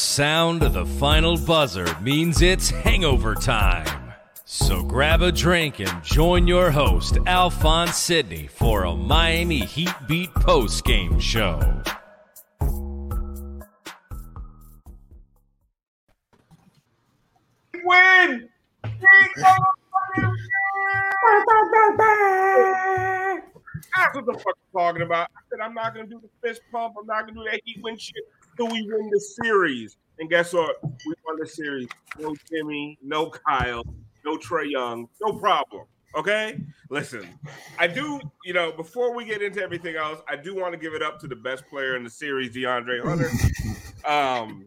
sound of the final buzzer means it's hangover time. So grab a drink and join your host, Alphonse Sidney, for a Miami Heat Beat post game show. win! That's what the fuck I'm talking about. I said I'm not gonna do the fist pump. I'm not gonna do that heat win shit we win the series. And guess what? We won the series. No Jimmy, no Kyle, no Trae Young, no problem. Okay, listen. I do, you know, before we get into everything else, I do want to give it up to the best player in the series, DeAndre Hunter. Um,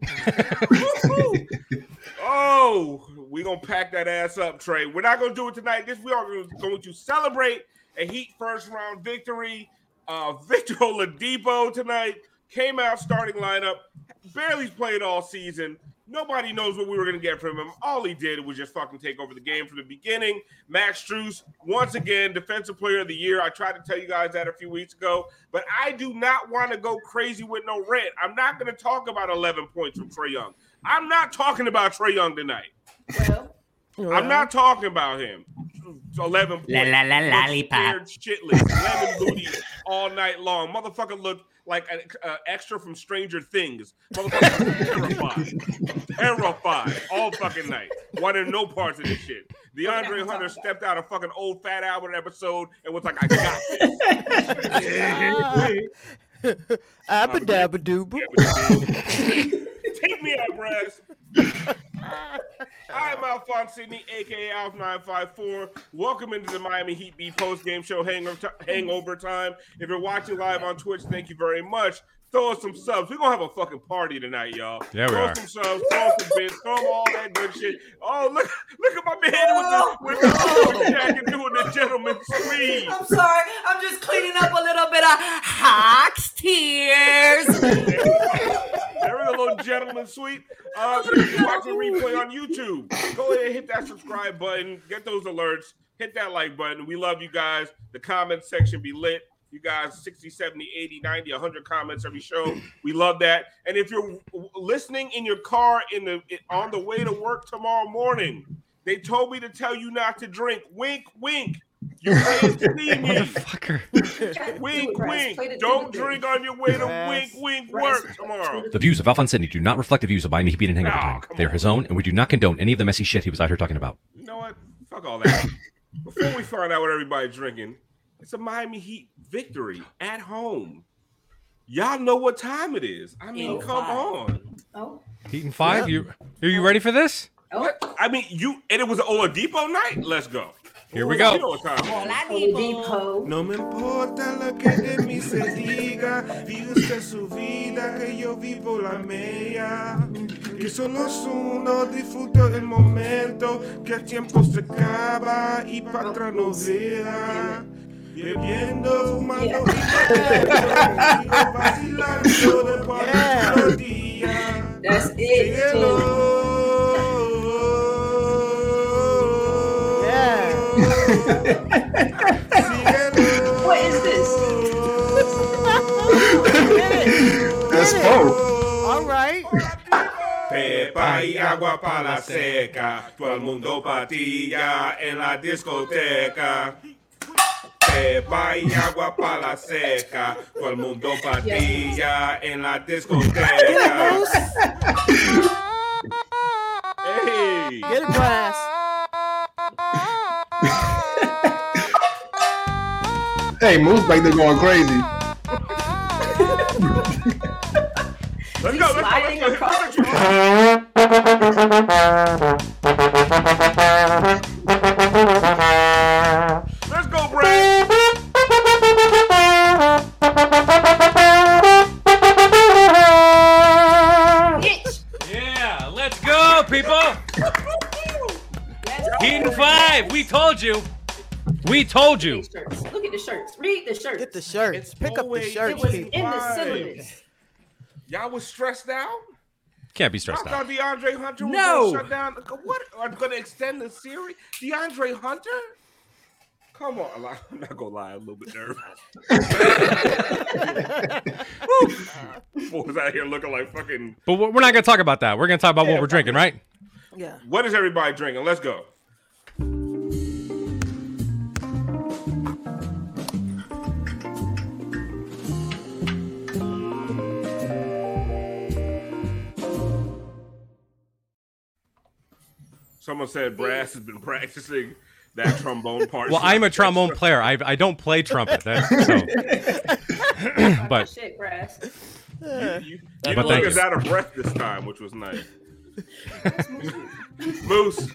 oh, we gonna pack that ass up, Trae. We're not gonna do it tonight. This we are going to celebrate a Heat first round victory. Uh, Victor Oladipo tonight came out starting lineup, barely played all season. Nobody knows what we were going to get from him. All he did was just fucking take over the game from the beginning. Max Strus, once again, defensive player of the year. I tried to tell you guys that a few weeks ago, but I do not want to go crazy with no rent. I'm not going to talk about 11 points from Trae Young. I'm not talking about Trae Young tonight. Well, I'm not talking about him. 11 points. La, la, la, lollipop. shitless. Lemon booty all night long. Motherfucker looked like an uh, extra from Stranger Things. Terrified. terrified all fucking night. Wanted no parts of this shit. DeAndre Hunter stepped out a fucking old Fat Albert episode and was like, I got this. Abba-dabba-dooba. Take me out, Brass. I'm Alphonse Sidney, aka Alf954. Welcome into the Miami Heat Beat post game show hangover, hangover time. If you're watching live on Twitch, thank you very much. Throw us some subs. We're gonna have a fucking party tonight, y'all. Yeah, we throw are. some subs, throw some bits, throw all that good shit. Oh, look, look at my man with the, oh! with the jacket doing the gentleman's sleeve. I'm sorry. I'm just cleaning up a little bit of Hawks tears. There is a little gentleman suite. Uh, if you're watching replay on YouTube, go ahead and hit that subscribe button. Get those alerts. Hit that like button. We love you guys. The comment section be lit. You guys, 60, 70, 80, 90, 100 comments every show. We love that. And if you're listening in your car in the on the way to work tomorrow morning, they told me to tell you not to drink. Wink, wink. You can't see me. Motherfucker. Wink, Brass, wink. the Don't drink on your way to Brass. wink, wink work tomorrow. The views of Alphonse Sidney do not reflect the views of Miami Heat Beat and Hangover Time. come They are his own, and we do not condone any of the messy shit he was out here talking about. You know what? Fuck all that. Before we find out what everybody's drinking, it's a Miami Heat victory at home. Y'all know what time it is. I mean, Oh, come five. on. Oh, Heat and five. You are you ready for this? oh, What? I mean, you and it was an Oladipo night. Let's go. Here we go. No me importa lo que de mí se diga, vive usted su vida, que yo vivo la mía. Que solo es uno, disfruto el momento, que el tiempo se acaba y para atrás no vea. Bebiendo, fumando y bebiendo, vacilando de por los días. That's it. What is this? That's four. All right. Pepa y agua para la seca, todo el mundo patilla en la discoteca. Pepa y agua para la seca, todo el mundo patilla en la discoteca. Hey, Get it, brass. Hey, Moose back there going crazy. let's go, let's go, Sliding let's go. Let's go. Let's go, Brad. Yeah, let's go, people. Let's go. Heaton five. We told you. We told you. Shirts. Look at the shirts. Read the shirts. Get the shirts. It's Pick up the shirts, it was people. in the syllabus. Y'all was stressed out? Can't be I stressed thought out. DeAndre Hunter was No. gonna shut down. What are going to extend the series? DeAndre Hunter? Come on, I'm not gonna lie, I'm a little bit nervous. Boys out here looking like fucking. But we're we're not gonna talk about that. We're gonna talk about what we're drinking, right? Yeah. What is everybody drinking? Let's go. Someone said Brass has been practicing that trombone part. Well, I'm a trombone player. I I don't play trumpet. That's, so. but Shit, Brass. You, you, uh, you But thank you. out of breath this time, which was nice. Moose,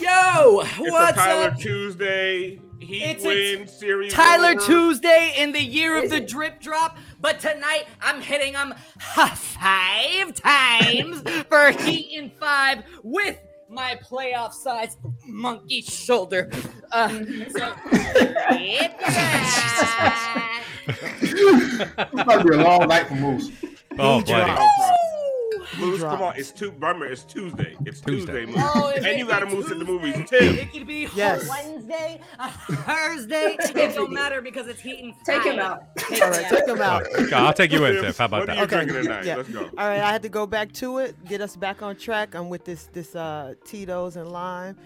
Yo, it's what's a Tyler up? Tuesday. Heat It's a win series. Tyler over. Tuesday in the year of the drip drop, but tonight I'm hitting them five times for Heat in five with my playoff size monkey shoulder. Uh, so, hit. It's about be a long night for Moose. oh, He buddy. Dropped. Moose, come on, it's two. Remember, it's Tuesday. It's Tuesday. Tuesday, Moose. Oh, and you got to move to the movies too. It could be Yes. Wednesday, a Thursday. It don't matter because it's Heat and Take him out. Take All right, take him out. Okay, I'll take you in, Tiff. How about what that? are you Okay. drinking tonight? Yeah. Let's go. All right, I had to go back to it, get us back on track. I'm with this this uh Tito's and lime.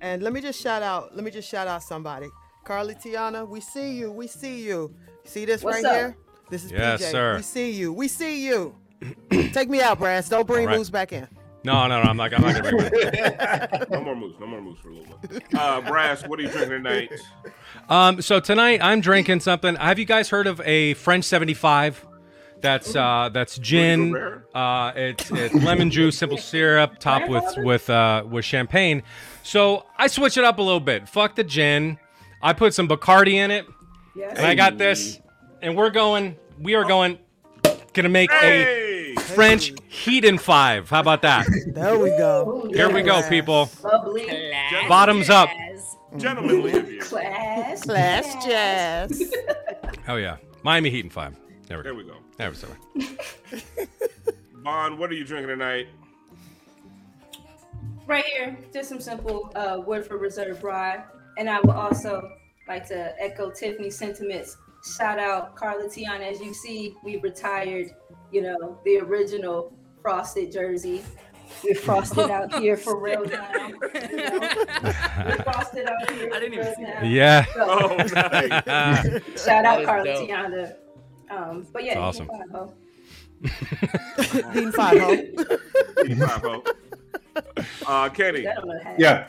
And let me just shout out, let me just shout out somebody. Carly Tiana, we see you, we see you. See this What's right up? here? This is Yes, PJ. sir. We see you. We see you. Take me out, Brass. Don't bring All right. Moose back in. No, no, no. I'm not. I'm not gonna bring it. No more moose. No more moose for a little bit. Uh, Brass, what are you drinking tonight? Um, so tonight I'm drinking something. Have you guys heard of a French 75? That's uh, that's gin. Uh, it's, it's lemon juice, simple syrup, topped with with uh, with champagne. So I switch it up a little bit. Fuck the gin. I put some Bacardi in it, Yes. and I got this. And we're going. We are going. Gonna make a Hey, French heat in five. How about that? There we go. Here we go, people. Bubbly. Bottoms up. gentlemen, live here. Class. Class jazz. Oh yeah, Miami Heat in five. There we There go. we go. There we go. Bond, what are you drinking tonight? Right here, just some simple uh, Woodford Reserve rye. And I would also like to echo Tiffany's sentiments. Shout out Carla Tiana. As you see, we retired, you know, the original frosted jersey. We're frosted out here for real now. you know? We're frosted out here I didn't even see now. Yeah. So, Oh, nice. shout out Carla dope. Tiana. Um, but yeah, That's you awesome. can follow. Heating five, ho. 85 ho. Uh, Kenny, That don't know how. Yeah.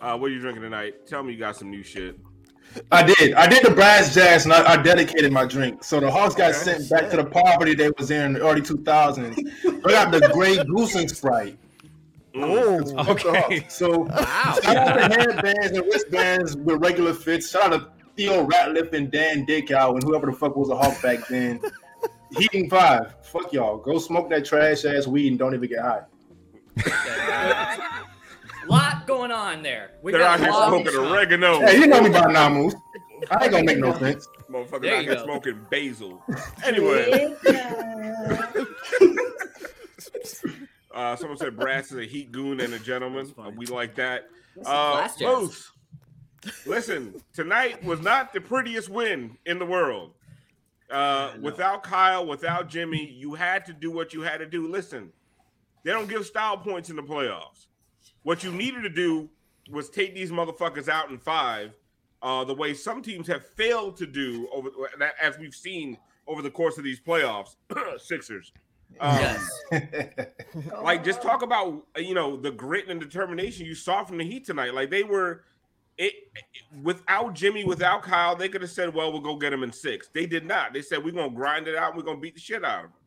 uh, what are you drinking tonight? Tell me you got some new shit. I did. I did the brass jazz, and I, I dedicated my drink. So the Hawks got Okay. sent back to the poverty they was in in the early 2000s. I got the Grey Goose and Sprite. Oh, Fuck the Okay. So Wow. shout out to headbands and wristbands with regular fits. Shout out to Theo Ratliff and Dan Dickau and whoever the fuck was a Hawk back then. Heating five. Fuck y'all. Go smoke that trash ass weed and don't even get high. lot going on there. We They're out here a lot of smoking shots. oregano. Hey, you know me by now, Moose. I ain't gonna make no sense. Motherfuckers There out you here go. smoking basil. Anyway, uh, someone said Brass is a heat goon and a gentleman. Uh, we like that. Uh, Blast jazz. Moose, listen, tonight was not the prettiest win in the world. Uh, without Kyle, without Jimmy, you had to do what you had to do. Listen, they don't give style points in the playoffs. What you needed to do was take these motherfuckers out in five, uh, the way some teams have failed to do over that, as we've seen over the course of these playoffs. Sixers. Um, Yes. like just talk about you know the grit and determination you saw from the Heat tonight. Like they were it, without Jimmy, without Kyle, they could have said, "Well, we'll go get him in six. They did not. They said, "We're gonna grind it out. and We're gonna beat the shit out of them."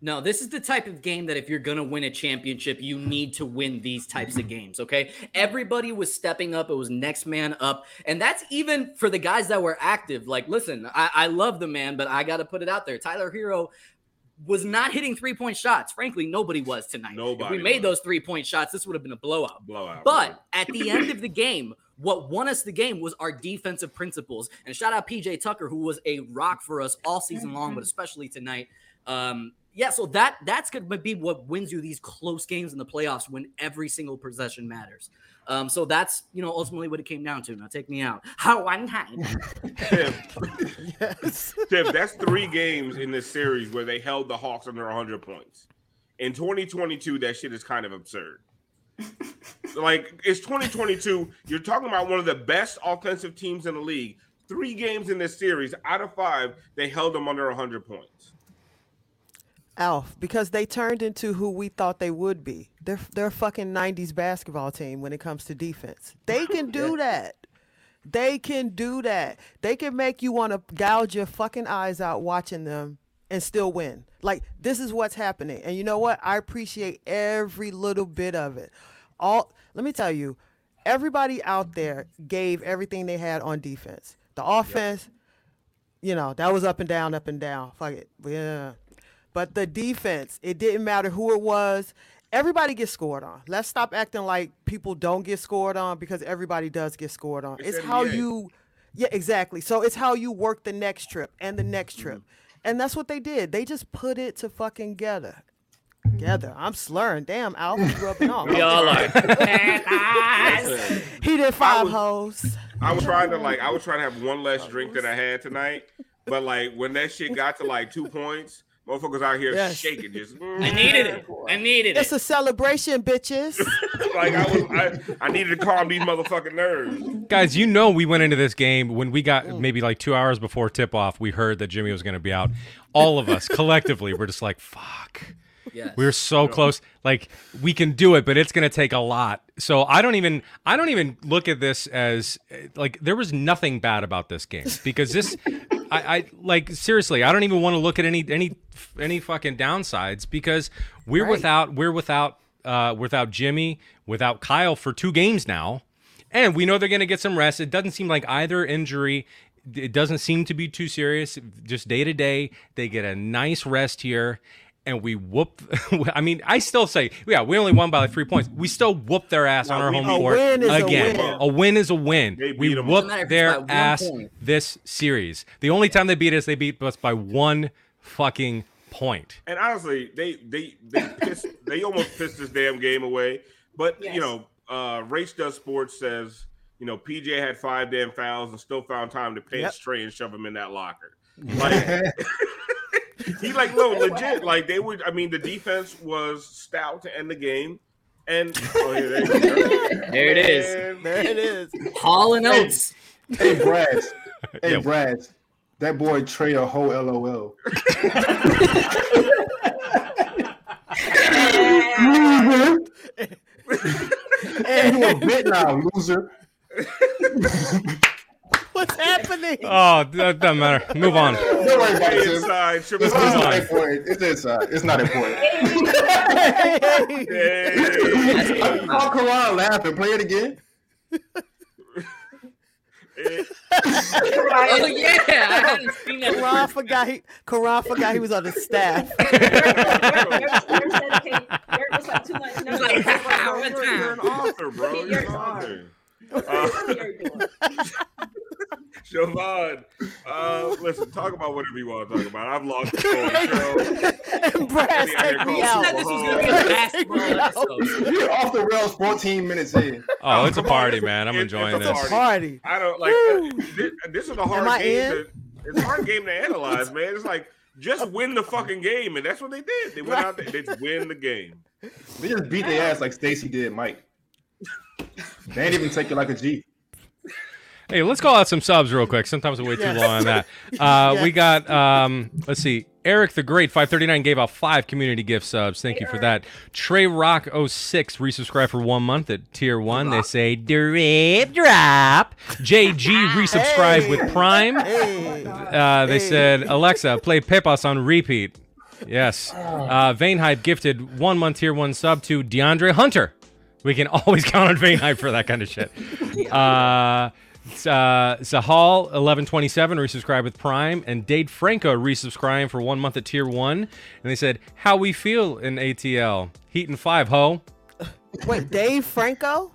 No, this is the type of game that if you're going to win a championship, you need to win these types of games, okay? Everybody was stepping up. It was next man up. And that's even for the guys that were active. Like, listen, I, I love the man, but I got to put it out there. Tyler Herro was not hitting three point shots. Frankly, nobody was tonight. Nobody If we made was. those three point shots, this would have been a blowout. Blowout. But at the end of the game, what won us the game was our defensive principles. And shout out PJ Tucker, who was a rock for us all season long, but especially tonight. Um, yeah, so that that's gonna be what wins you these close games in the playoffs when every single possession matters. Um, so that's you know ultimately what it came down to. Now take me out. How one time. Tim, yes. Tim, that's three games in this series where they held the Hawks under 100 points. In 2022, that shit is kind of absurd. like it's 2022. You're talking about one of the best offensive teams in the league. Three games in this series, out of five, they held them under 100 points. Alf, because they turned into who we thought they would be. They're they're a fucking '90s basketball team when it comes to defense. They can do that. They can do that. They can make you want to gouge your fucking eyes out watching them and still win. Like this is what's happening. And you know what? I appreciate every little bit of it. All let me tell you, everybody out there gave everything they had on defense. The offense, you know, that was up and down, up and down. Fuck it. Yeah. But the defense, it didn't matter who it was. Everybody gets scored on. Let's stop acting like people don't get scored on because everybody does get scored on. It's It's, how you Yeah, exactly. So it's how you work the next trip and the next trip. Mm-hmm. And that's what they did. They just put it to fucking together. Together. I'm slurring. Damn, Alf is rubbing off. We all are. He did five was- hoes. I was trying to like, I was trying to have one less drink than I had tonight, but like when that shit got to like two points, motherfuckers out here Yes. shaking, just I needed it. I needed It's it. It's a celebration, bitches. like I was, I, I needed to calm these motherfucking nerves. Guys, you know we went into this game when we got mm. maybe like two hours before tip off. We heard that Jimmy was going to be out. All of us collectively were just like, "Fuck." Yes. We're so close. Like we can do it, but it's going to take a lot. So I don't even I don't even look at this as eh, like there was nothing bad about this game because this I, I like seriously I don't even want to look at any any any fucking downsides because we're Right. without we're without uh without Jimmy without Kyle for two games now, and we know they're going to get some rest. It doesn't seem like either injury. It doesn't seem to be too serious. Just day to day, they get a nice rest here and we whoop. I mean, I still say, yeah, we only won by like three points. We still whoop their ass on our we- home A court win is a again. win. A win is a win. They We whoop Doesn't matter if it's by their ass point. this series. The only time they beat us, they beat us by one fucking point. And honestly, they they they pissed, they almost pissed this damn game away. But Yes. you know, uh Race Does Sports says, you know, PJ had five damn fouls and still found time to pay Yep. his tray and shove him in that locker. Like he like no legit. Like they would I mean the defense was stout to end the game. And oh, yeah, there. There it is. There it is. Hall and Oates. Hey, Brad. Hey, Yeah. Brads. That boy Trae a whole LOL. and you a bit now, loser. What's mean? Oh, that doesn't matter. Move on. Don't worry about it, Inside, It's, triple it's not important. It's inside. It's not important. Hey, Hey. I saw Karan laughing. Play it again. Oh yeah, I hadn't seen that. Karan forgot he Karan forgot he was on the staff. was like too much. He's like, "Ha, one You're, you're an author, bro. Look at You're an author. Uh, you're doing. Siobhan, uh, listen, talk about whatever you want to talk about. I've lost the show. and Brad Get me out take me here, out. Said this was gonna be a basketball episode. You're off the rails 14 minutes in. Oh, it's a party, man. I'm it's- enjoying it's a this. party. Party. I don't like uh, this, this is a hard I game. in? To, it's a hard game to analyze, man. It's like just win the fucking game, and that's what they did. They went out there, they just win the game. They just beat their ass like Stacy did Mike. They ain't even take it like a G. Hey, let's call out some subs real quick. Sometimes we wait too Yes. long on that. Uh, We got, um, let's see, Eric the Great, 539, gave out five community gift subs. Thank you for that. Trey Rock 06 resubscribed for one month at tier one. They say, drip, drop. JG resubscribed with Prime. Hey. Uh, they Hey. said, Alexa, play Pepas on repeat. Yes. Uh, Vane Hype gifted one month tier one sub to DeAndre Hunter. We can always count on Vane Hype for that kind of shit. Uh, uh, Sahal 1127 resubscribe with Prime, and Dade Franco resubscribed for one month at tier one. And they said, "How we feel in ATL? Heat and five, ho." Wait, Dave Franco?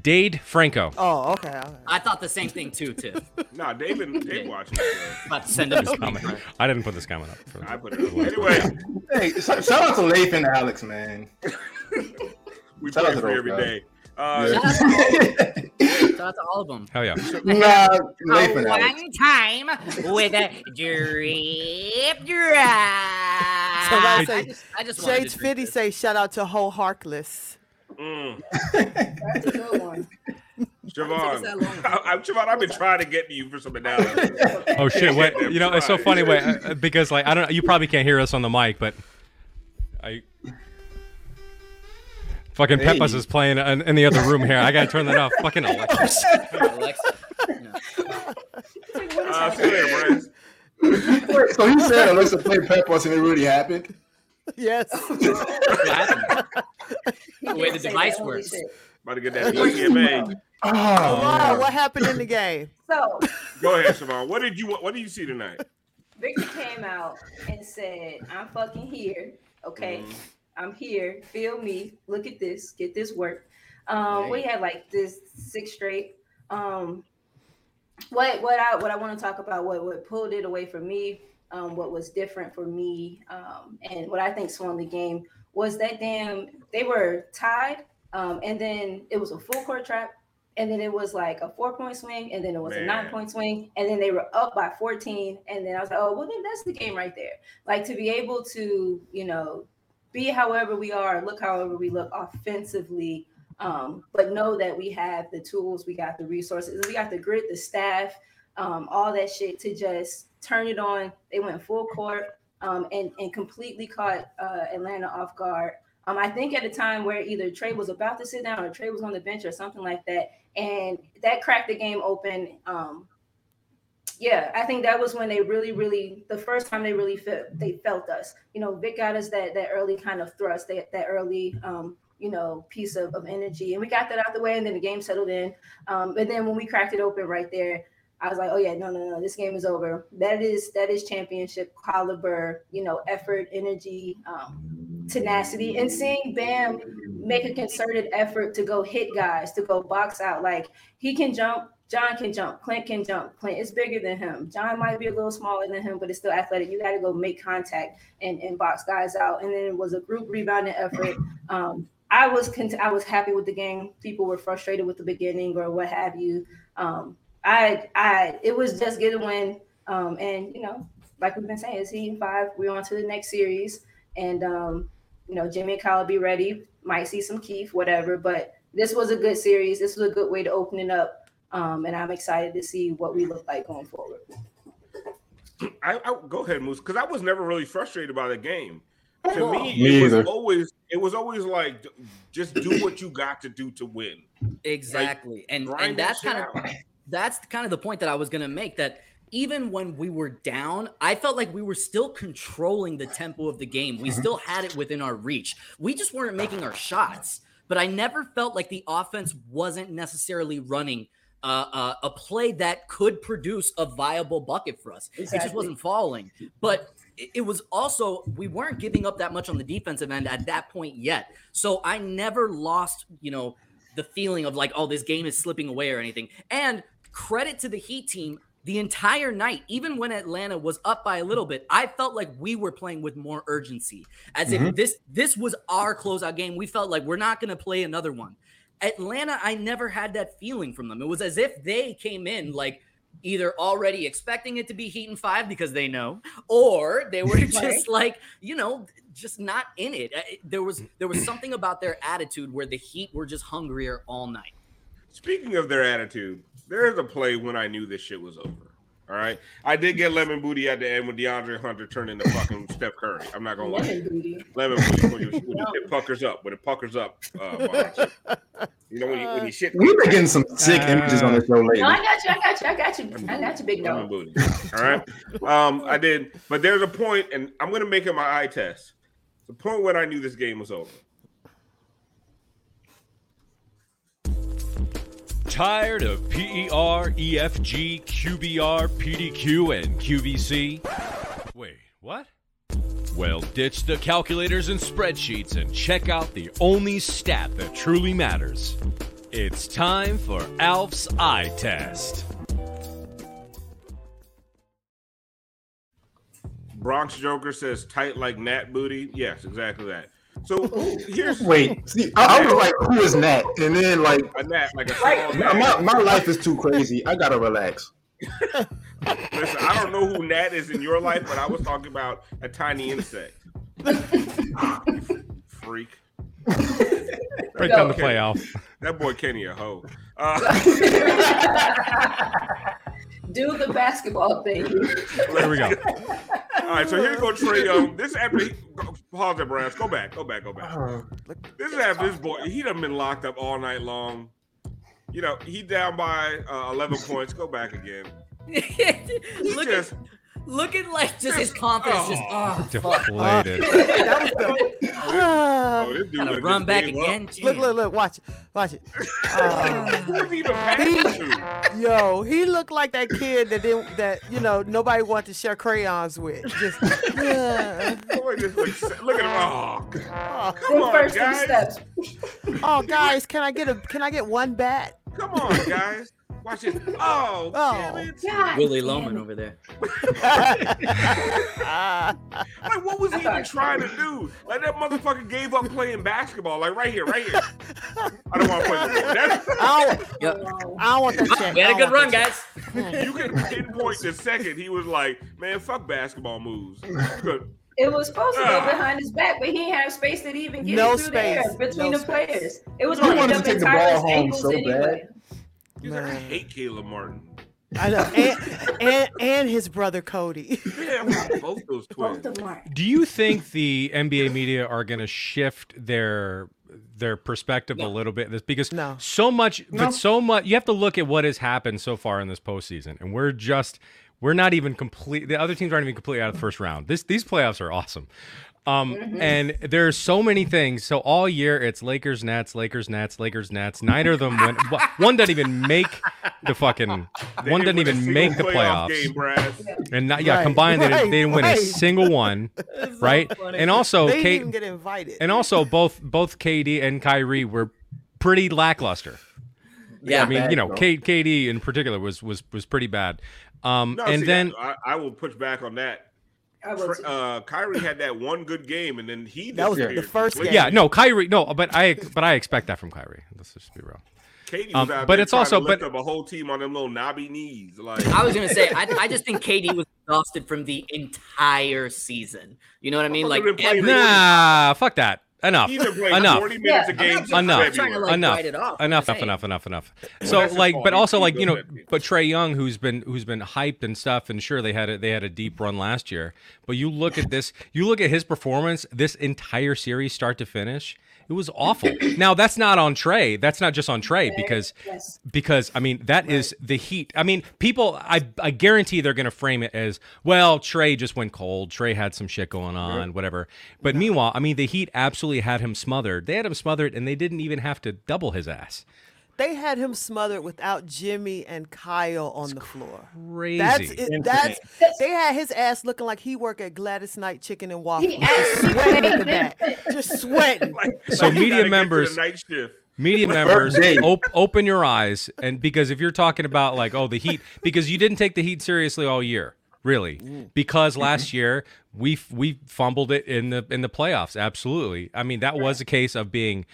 Dade Franco. Oh, okay. okay. I thought the same thing too, Tim. Nah, David, Dave watching. this show. About to send him a Comment. I didn't put this comment up. for- I put it up. Anyway, Hey, sh- shout out to Leif and Alex, man. we Shout play out to for those every guys. day. Uh, Yeah. Shout out to all of them. Hell yeah. nah, Leif and Alex. One time with a drip drop. Somebody I say- just, I just Shades to drink 50 say shout out to Whole Harkless. mm. That's a good one. Siobhan, that long. I, I, Siobhan, I've been trying to get to you for some analysis. Oh shit! Wait, you know it's so funny. Wait, uh, because like I don't. You probably can't hear us on the mic, but I. Fucking Hey. Pepas is playing in, in the other room here. I gotta turn that off. Fucking Alexa. Alexa. No. Uh, so there, So he said Alexa played Peppers and it really happened. Yes. Happened? The way the device works. About to get that PCMA. Oh, Wow, what happened in the game? So Go ahead, Siobhan. What did you? What did you see tonight? Victor came out and said, I'm fucking here. Okay. I'm here. Feel me. Look at this. Get this work. Um, we had like this six straight. Um, what what I what I want to talk about, what what pulled it away from me, um, what was different for me, um, and what I think swung the game was that damn they were tied, um, and then it was a full court trap, and then it was like a four point swing, and then it was a nine point swing, and then they were up by 14, and then I was like, oh well, then that's the game right there. Like to be able to, you know, be however we are, look however we look offensively, um, but know that we have the tools, we got the resources, we got the grit, the staff, um, all that shit to just turn it on. They went full court um, and and completely caught uh, Atlanta off guard. Um, I think at a time where either Trae was about to sit down or Trae was on the bench or something like that, and that cracked the game open. Um, yeah, I think that was when they really, really the first time they really felt they felt us. You know, Vic got us that that early kind of thrust, that that early um, you know, piece of, of energy. And we got that out the way and then the game settled in. Um, and then when we cracked it open right there, I was like, oh yeah, no, no, no, this game is over. That is that is championship caliber, you know, effort, energy, um, tenacity, and seeing Bam make a concerted effort to go hit guys, to go box out. Like he can jump, John can jump, Clint can jump. Clint is bigger than him. John might be a little smaller than him, but it's still athletic. You got to go make contact and, and box guys out. And then it was a group rebounding effort. Um, I was cont- I was happy with the game. People were frustrated with the beginning or what have you. Um, I I it was just get a win. Um, and you know, like we've been saying, it's and five. We're on to the next series, and um, you know, Jimmy and Kyle will be ready. Might see some Keith, whatever. But this was a good series. This was a good way to open it up. Um, and I'm excited to see what we look like going forward. I, I go ahead, Moose, because I was never really frustrated by the game. To me, Me it was either. always it was always like just do what you got to do to win. Exactly. and and that's shit kind of that's kind of the point that I was going to make that even when we were down, I felt like we were still controlling the tempo of the game. We still had it within our reach. We just weren't making our shots. But I never felt like the offense wasn't necessarily running uh, uh, a play that could produce a viable bucket for us. It just wasn't falling. But it was also we weren't giving up that much on the defensive end at that point yet. So I never lost, you know, the feeling of like, oh, this game is slipping away or anything. And credit to the Heat team. The entire night, even when Atlanta was up by a little bit, I felt like we were playing with more urgency, as if this this was our closeout game. We felt like we're not going to play another one. Atlanta, I never had that feeling from them. It was as if they came in like either already expecting it to be Heat and five because they know, or they were just like you know just not in it. There was there was something about their attitude where the Heat were just hungrier all night. Speaking of their attitude, there's a play when I knew this shit was over. All right, I did get lemon booty at the end when DeAndre Hunter turned into fucking Steph Curry. I'm not gonna lie. Lemon booty. Lemon booty when, you, when you, it puckers up. When it puckers up, uh, Barnes. you know when you when you shit. We've been getting some sick Uh, images on the show lately. No, I got you. I got you. I got you. I got you, big Lemon dog. booty. All right. Um, I did, but there's a point, and I'm gonna make it my eye test. The point when I knew this game was over. Tired of PER, EFG, QBR, PDQ, and QVC? Wait, what? Well, ditch the calculators and spreadsheets and check out the only stat that truly matters. It's time for Alf's eye test. Bronx Joker says tight like Nat booty. Yes, exactly that. So here's Wait, see, I, I was like, who is Nat? And then like, a Nat, like a Right. my, my, my life is too crazy. I gotta relax. Listen, I don't know who Nat is in your life, but I was talking about a tiny insect. Freak. Break down the play, Alf. That boy Kenny a hoe. Uh, Do the basketball thing. There we go. all right, so here you go, Trae Young. This after he, go- pause it, Browns. Go back, go back, go back. This is after this boy. He done been locked up all night long. You know, he down by uh, 11 points. Go back again. He look just, at look at like just his confidence just oh, fuck. Deflated. That was the. Ah. oh, this dude Gotta would've run just back gave up. again. Look, look, look! Watch it, watch it. Who was he even to? Yo, he looked like that kid that didn't that you know nobody wanted to share crayons with. Just yeah. Boy, just like, look at him. Oh, oh, come on, first guys. steps. oh, guys, can I get a can I get one bat? Come on, guys. Watch this. Oh, Oh. damn it. God Willy Loman over there. Ah. Like, what was he even trying to do? Like, that motherfucker gave up playing basketball. Like, right here, right here. I don't want to play this. That's, I don't, Yep. Wow. I don't want that check. We had a good run, guys. you can pinpoint the second he was like, man, fuck basketball moves. It was supposed to go Ah. behind his back, but he didn't have space to even get No it through the air between No the space. players. It was He going to wanted end to up in take the ball Tyler's home ankles so anyway. He's like, I hate Caleb Martin. I know, and, and and his brother Cody. Yeah, both those Both twins. of them are. Do you think the NBA media are going to shift their their perspective a little bit? This because No. so much, No. but so much. You have to look at what has happened so far in this postseason, and we're just we're not even complete. The other teams aren't even completely out of the first round. This these playoffs are awesome. Um, and there's so many things. So all year it's Lakers, Nets, Lakers, Nets, Lakers, Nets. Neither of them went. One doesn't even make the fucking. They One didn't doesn't even make the playoff playoffs. Game, And not, yeah, Right, combined they, didn't, they didn't win a single one, right? And also, they didn't Kate, even get invited. and also both both KD and Kyrie were pretty lackluster. Yeah, I mean, you know, bro. Kate, KD in particular was was was pretty bad. Um, No, and see, then I, I will push back on that. I. Uh, Kyrie had that one good game, and then he That was the first completely. yeah, no, Kyrie, no, but I but I expect that from Kyrie. Let's just be real. Katie Um, out but there it's also- to lift but- up a whole team on them little knobby knees. Like I was gonna say, I, I just think KD was exhausted from the entire season. You know what I mean? Like been playing every, Nah, fuck that. Enough. he's been playing Enough. forty minutes a Yeah, game I'm since not- I'm not February. trying to like enough, write it off. I'm enough, saying. enough, enough, enough, enough. Well, So that's his like, fault. but He- also he like you know, goes at- but Trae Young, who's been who's been hyped and stuff, and sure they had a, they had a deep run last year. But you look at this, you look at his performance this entire series, start to finish. It was awful. now that's not on Trae. That's not just on Trae because Yes. because I mean that is the heat. I mean, people I I guarantee they're going to frame it as, well, Trae just went cold. Trae had some shit going on, whatever. But meanwhile, I mean, the heat absolutely had him smothered. They had him smothered and they didn't even have to double his ass. They had him smothered without Jimmy and Kyle on the floor. Crazy. That's it, that's they had his ass looking like he worked at Gladys Knight Chicken and Waffle, He just sweating in the back, just sweating. So Like, media gotta get to members- night shift. Media members, op- open your eyes, and because if you're talking about like, oh, the Heat, because you didn't take the Heat seriously all year, really, mm-hmm. because mm-hmm. last year we f- we fumbled it in the in the playoffs. Absolutely, I mean that was a case of being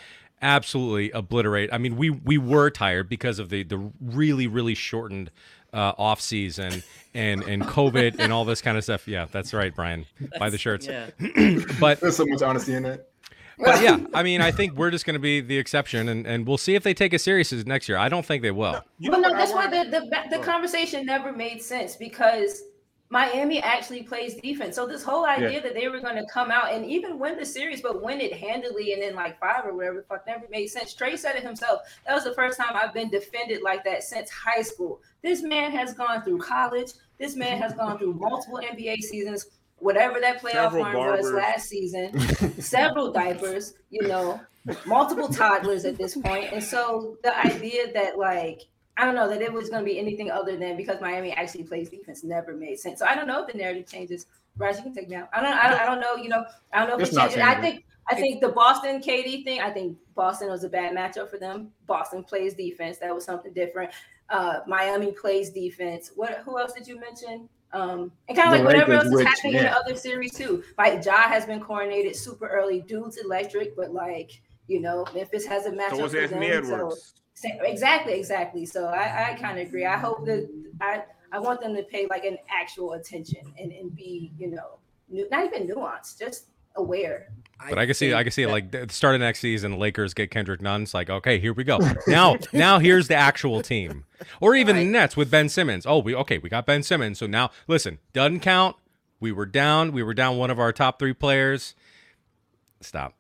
absolutely obliterate. I mean we we were tired because of the the really really shortened uh, off season and and COVID and all this kind of stuff. Yeah, that's right, Brian. Buy the shirts, Yeah. but There's so much honesty in it. but yeah, I mean, I think we're just going to be the exception, and, and we'll see if they take it serious next year. I don't think they will. You But know no, that's why the, the the conversation never made sense because Miami actually plays defense. So this whole idea that they were going to come out and even win the series, but win it handily and then like five or whatever, fuck never made sense. Trae said it himself. That was the first time I've been defended like that since high school. This man has gone through college. This man has gone through multiple NBA seasons. Whatever that playoff Several run barbers. was last season, several diapers, you know, multiple toddlers at this point. And so the idea that like I don't know that it was going to be anything other than because Miami actually plays defense never made sense. So I don't know if the narrative changes. Raj, you can take me out. I don't. I don't, I don't know. You know. I don't know if It's it not changes. I think. I think the Boston KD thing. I think Boston was a bad matchup for them. Boston plays defense. That was something different. Uh, Miami plays defense. What? Who else did you mention? Um, and kind of like whatever Lakers, else is which, happening in the other series too. Like Ja has been coronated super early. Dude's electric, but like you know, Memphis has a matchup So was for Anthony them. So Edwards. Sa- Exactly, exactly. So I, I kind of agree. I hope that I, I want them to pay like an actual attention and, and be, you know, nu- not even nuanced, just aware. But I can see, I can see that- like the start of next season, the Lakers get Kendrick Nunn. It's like, okay, here we go. Now, now here's the actual team, or even the Right. Nets with Ben Simmons. Oh, we okay, we got Ben Simmons. So now, listen, doesn't count. We were down. We were down one of our top three players. Stop.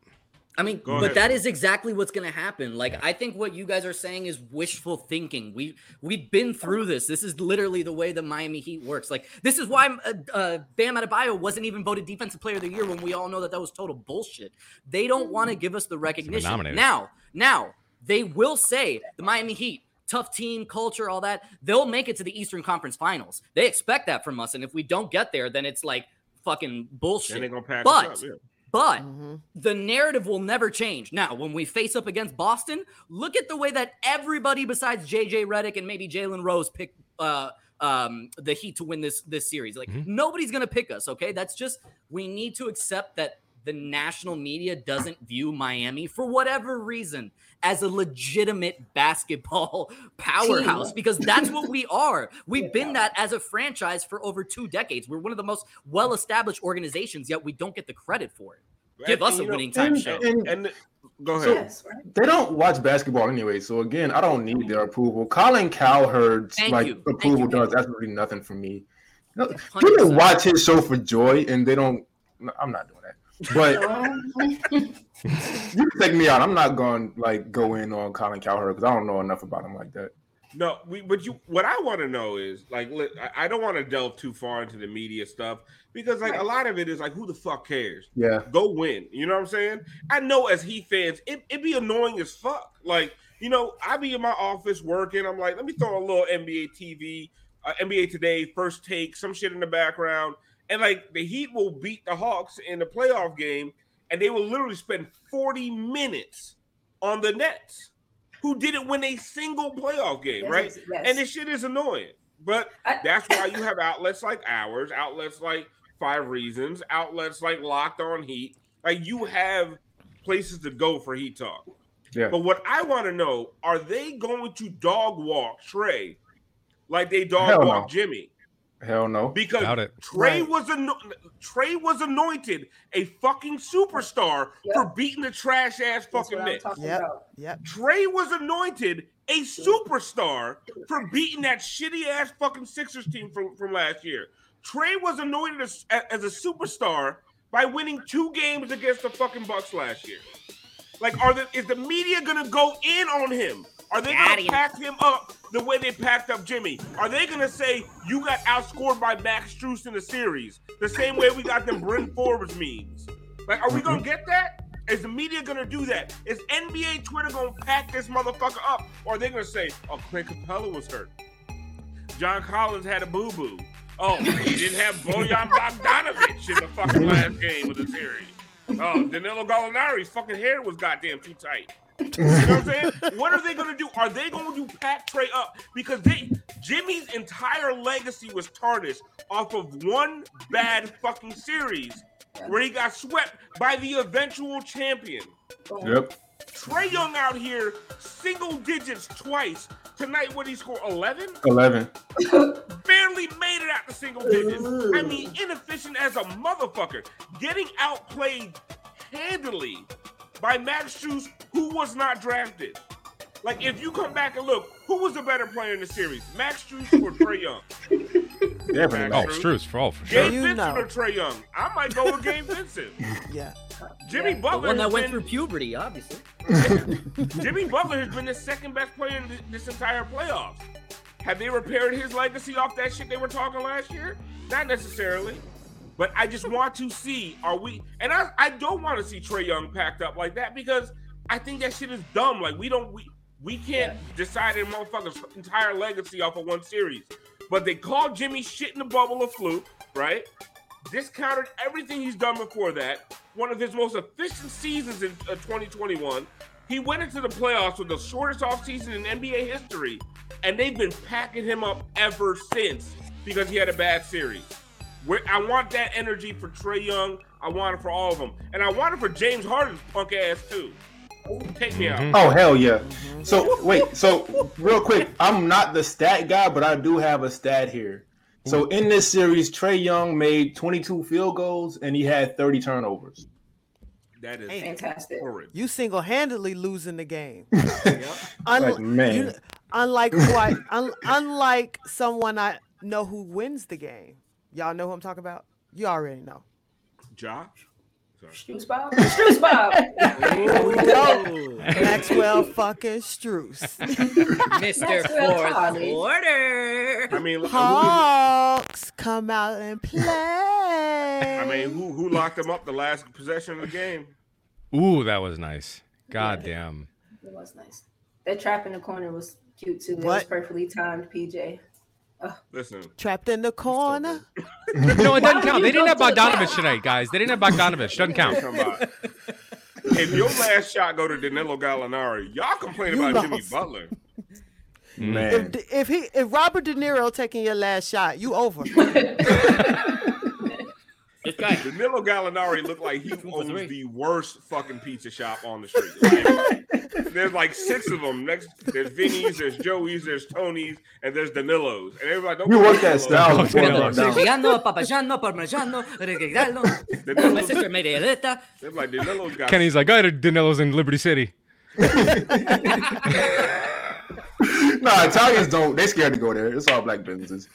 I mean, Go but ahead, that bro. is exactly what's going to happen. Like, I think what you guys are saying is wishful thinking. We we've been through this. This is literally the way the Miami Heat works. Like, this is why uh, uh, Bam Adebayo wasn't even voted Defensive Player of the Year when we all know that that was total bullshit. They don't want to give us the recognition. Now, now they will say the Miami Heat. Tough team culture, all that. They'll make it to the Eastern Conference Finals. They expect that from us, and if we don't get there, then it's like fucking bullshit. Then they're gonna pack But us up. Yeah. But Mm-hmm. the narrative will never change. Now, when we face up against Boston, look at the way that everybody besides JJ Redick and maybe Jalen Rose pick uh, um, the Heat to win this this series. Like Mhm. nobody's gonna pick us. Okay, that's just we need to accept that the national media doesn't view Miami for whatever reason as a legitimate basketball powerhouse because that's what we are. We've been that as a franchise for over two decades. We're one of the most well established organizations, yet we don't get the credit for it. Give And, us a you know, winning time and- show. and- And go ahead. Yes, right. They don't watch basketball anyway, so again, I don't need their approval. Colin Cowherd's Thank like you. Thank approval you. does absolutely nothing for me. You know, 100%. People watch his show for joy, and they don't. no, I'm not doing that. But you take me out. I'm not going like go in on Colin Cowherd because I don't know enough about him like that. No, we, but you. What I want to know is like, li- I- I don't want to delve too far into the media stuff because like a lot of it is like, who the fuck cares? Yeah, Go win. You know what I'm saying? I know as he fans, it it be annoying as fuck. Like, you know, I be in my office working. I'm like, let me throw a little NBA TV, uh, NBA Today, first take, some shit in the background, and like the Heat will beat the Hawks in the playoff game, and they will literally spend 40 minutes on the Nets, who didn't win a single playoff game, Yes, right? yes, yes. And this shit is annoying. But I- that's why you have outlets like ours, outlets like Five Reasons, outlets like Locked On Heat. Like you have places to go for Heat Talk. yeah. But what I want to know, are they going to dog walk Trae like they dog Hell walk no. Jimmy? Hell no. Because Doubt it. Trae Right. was ano- Trae was anointed a fucking superstar Yep. for beating the trash ass fucking Knicks. talking Yep. about. Yep. Trae was anointed a superstar for beating that shitty ass fucking Sixers team from, from last year. Trae was anointed as, as a superstar by winning two games against the fucking Bucks last year. Like, are the is the media gonna go in on him? Are they gonna pack him up the way they packed up Jimmy? Are they gonna say you got outscored by Max Strus in the series the same way we got them Bryn Forbes memes? Like, are we gonna mm-hmm. get that? Is the media gonna do that? Is NBA Twitter gonna pack this motherfucker up, or are they gonna say, "Oh, Clint Capela was hurt. John Collins had a boo boo. Oh, he didn't have Bojan Bogdanovic in the fucking last game of the series. Oh, Danilo Gallinari's fucking hair was goddamn too tight. You know what I'm saying? What are they gonna do? Are they going to do pack Trae up? Because they Jimmy's entire legacy was tarnished off of one bad fucking series where he got swept by the eventual champion. Yep. Trae Young out here single digits twice. Tonight, what he score? 11? 11. barely made it out to single digits. I mean, inefficient as a motherfucker. Getting outplayed handily by Max Strus, who was not drafted. Like, if you come back and look, who was the better player in the series, Max Strus or Trae Young? Definitely. Oh, True. Strus, for all for sure. Gabe You Vincent know. or Trae Young? I might go with Gabe Vincent. Yeah. Jimmy The Butler one that went been, through puberty, obviously. Jimmy Butler has been the second best player in this entire playoffs. Have they repaired his legacy off that shit they were talking last year? Not necessarily. But I just want to see are we and I, I don't want to see Trae Young packed up like that because I think that shit is dumb. Like we don't we we can't decide a motherfucker's entire legacy off of one series. But they called Jimmy shit in the bubble a fluke, right? Discounted everything he's done before that. One of his most efficient seasons in uh, 2021. He went into the playoffs with the shortest offseason in NBA history, and they've been packing him up ever since because he had a bad series. Where I want that energy for Trae Young. I want it for all of them, and I want it for James Harden's punk ass too. Take me out. Oh hell yeah! So wait, so real quick, I'm not the stat guy, but I do have a stat here. So in this series, Trae Young made 22 field goals and he had 30 turnovers. That is Fantastic. horrid. You single-handedly losing the game. Yep. Un- Like, man. you- unlike who I, un- unlike someone I know who wins the game. Y'all know who I'm talking about? You already know. Josh. Strus Bob. Strus Bob. Maxwell fucking Strus. Mr. Maxwell Fourth Collins. Quarter. I mean, who, Hawks come out and play. I mean, who who locked him up the last possession of the game? Ooh, that was nice. God damn. It was nice. That trap in the corner was cute too. That was perfectly timed, PJ. Listen, trapped in the corner. No, it doesn't count. They didn't have to Bogdanovich tonight, guys. They didn't have Bogdanovich. Doesn't count. if your last shot go to Danilo Gallinari, y'all complain You about Jimmy. Butler. Man, If, if he if Robert De Niro taking your last shot, you over. This guy. Danilo Gallinari looked like he Two owns three. the worst fucking pizza shop on the street. Like, there's like six of them. Next, there's Vinny's, there's Joey's, there's Tony's, and there's Danilo's. And everybody don't we go worked to that style before. Danilo. it went down. Siciliano, Parmigiano, Parmigiano, Regalo. My sister made a letter. they're like Danilo's got Kenny's like, I had Danilo's in Liberty City. No, Italians don't. They scared to go there. It's all black businesses.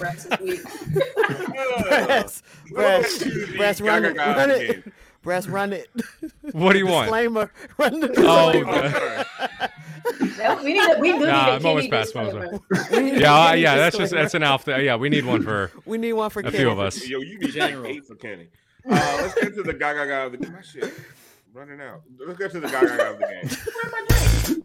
Rex is weak. Breast, breast, Excuse breast, run it, run it, breast, run it. What do you want? Disclaimer, run the Oh, disclaimer. Oh, God. we need. A, we do Nah, need a I'm almost Jimmy past most of disclaimer. Yeah, yeah, that's just that's an alpha. Yeah, we need one for We need one for a Kenny. few of us. Yo, you need General. like eight for Kenny. Uh, let's get to the Gaga guy of the my shit. Running out. Let's get to the Gaga guy of the game.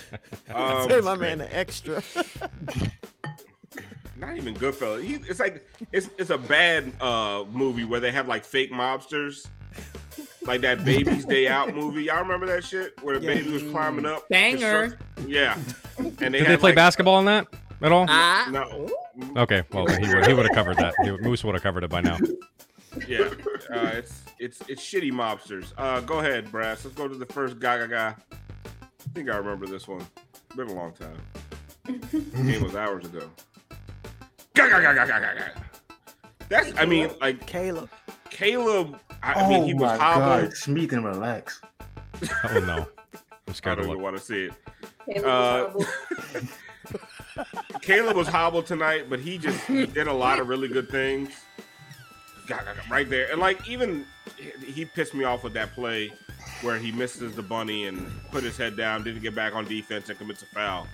Um, Say my man an extra. not even Goodfellas. He, it's like it's it's a bad uh movie where they have like fake mobsters, like that Baby's Day Out movie. Y'all remember that shit where the baby was climbing up? Banger. construct- Yeah, and they Did they play like- basketball in that at all? Ah, No, Okay, well he would he would have covered that. He, Moose would have covered it by now. yeah, uh, it's it's it's shitty mobsters. Uh, go ahead, Brass. Let's go to the first Gaga guy. I think I remember this one. It's been a long time. Game was hours ago. That's I mean like Caleb. Caleb. I, I oh mean he was my hobbled. God, Smith and relax. Oh no, I'm I scared don't to even look. want to see it. Caleb Uh, was horrible. Caleb was hobbled tonight, but he just he did a lot of really good things. Gaga, gaga, Right there, and like even he pissed me off with that play where he misses the bunny and put his head down, didn't get back on defense and commits a foul.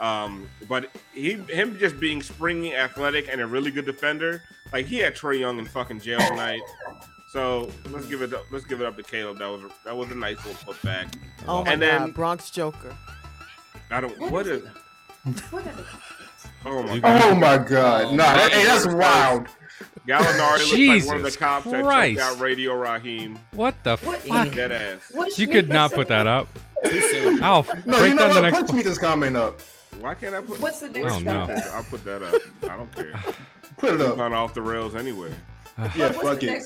Um, but he him just being springy, athletic, and a really good defender. Like he had Trey Young in fucking jail tonight. So let's give it up. Let's give it up to Caleb. That was a, that was a nice little putback. Oh my And God, then- Bronx Joker. I don't. What is? What are the Oh my oh god. Oh my God, Oh, nah, that hey, that's wild. Gallinari looks like one of the Jesus cops that Christ. checked out Radio Raheem. What the What? fuck? Dead ass. What You could not put that up. Alf, No, break you down know the what? next. Put Smith's comment up. Why can't I put? What's the next Oh, no. topic? I'll put that up. I don't care. Put it up. Gone off the rails anyway. Yeah, fuck it.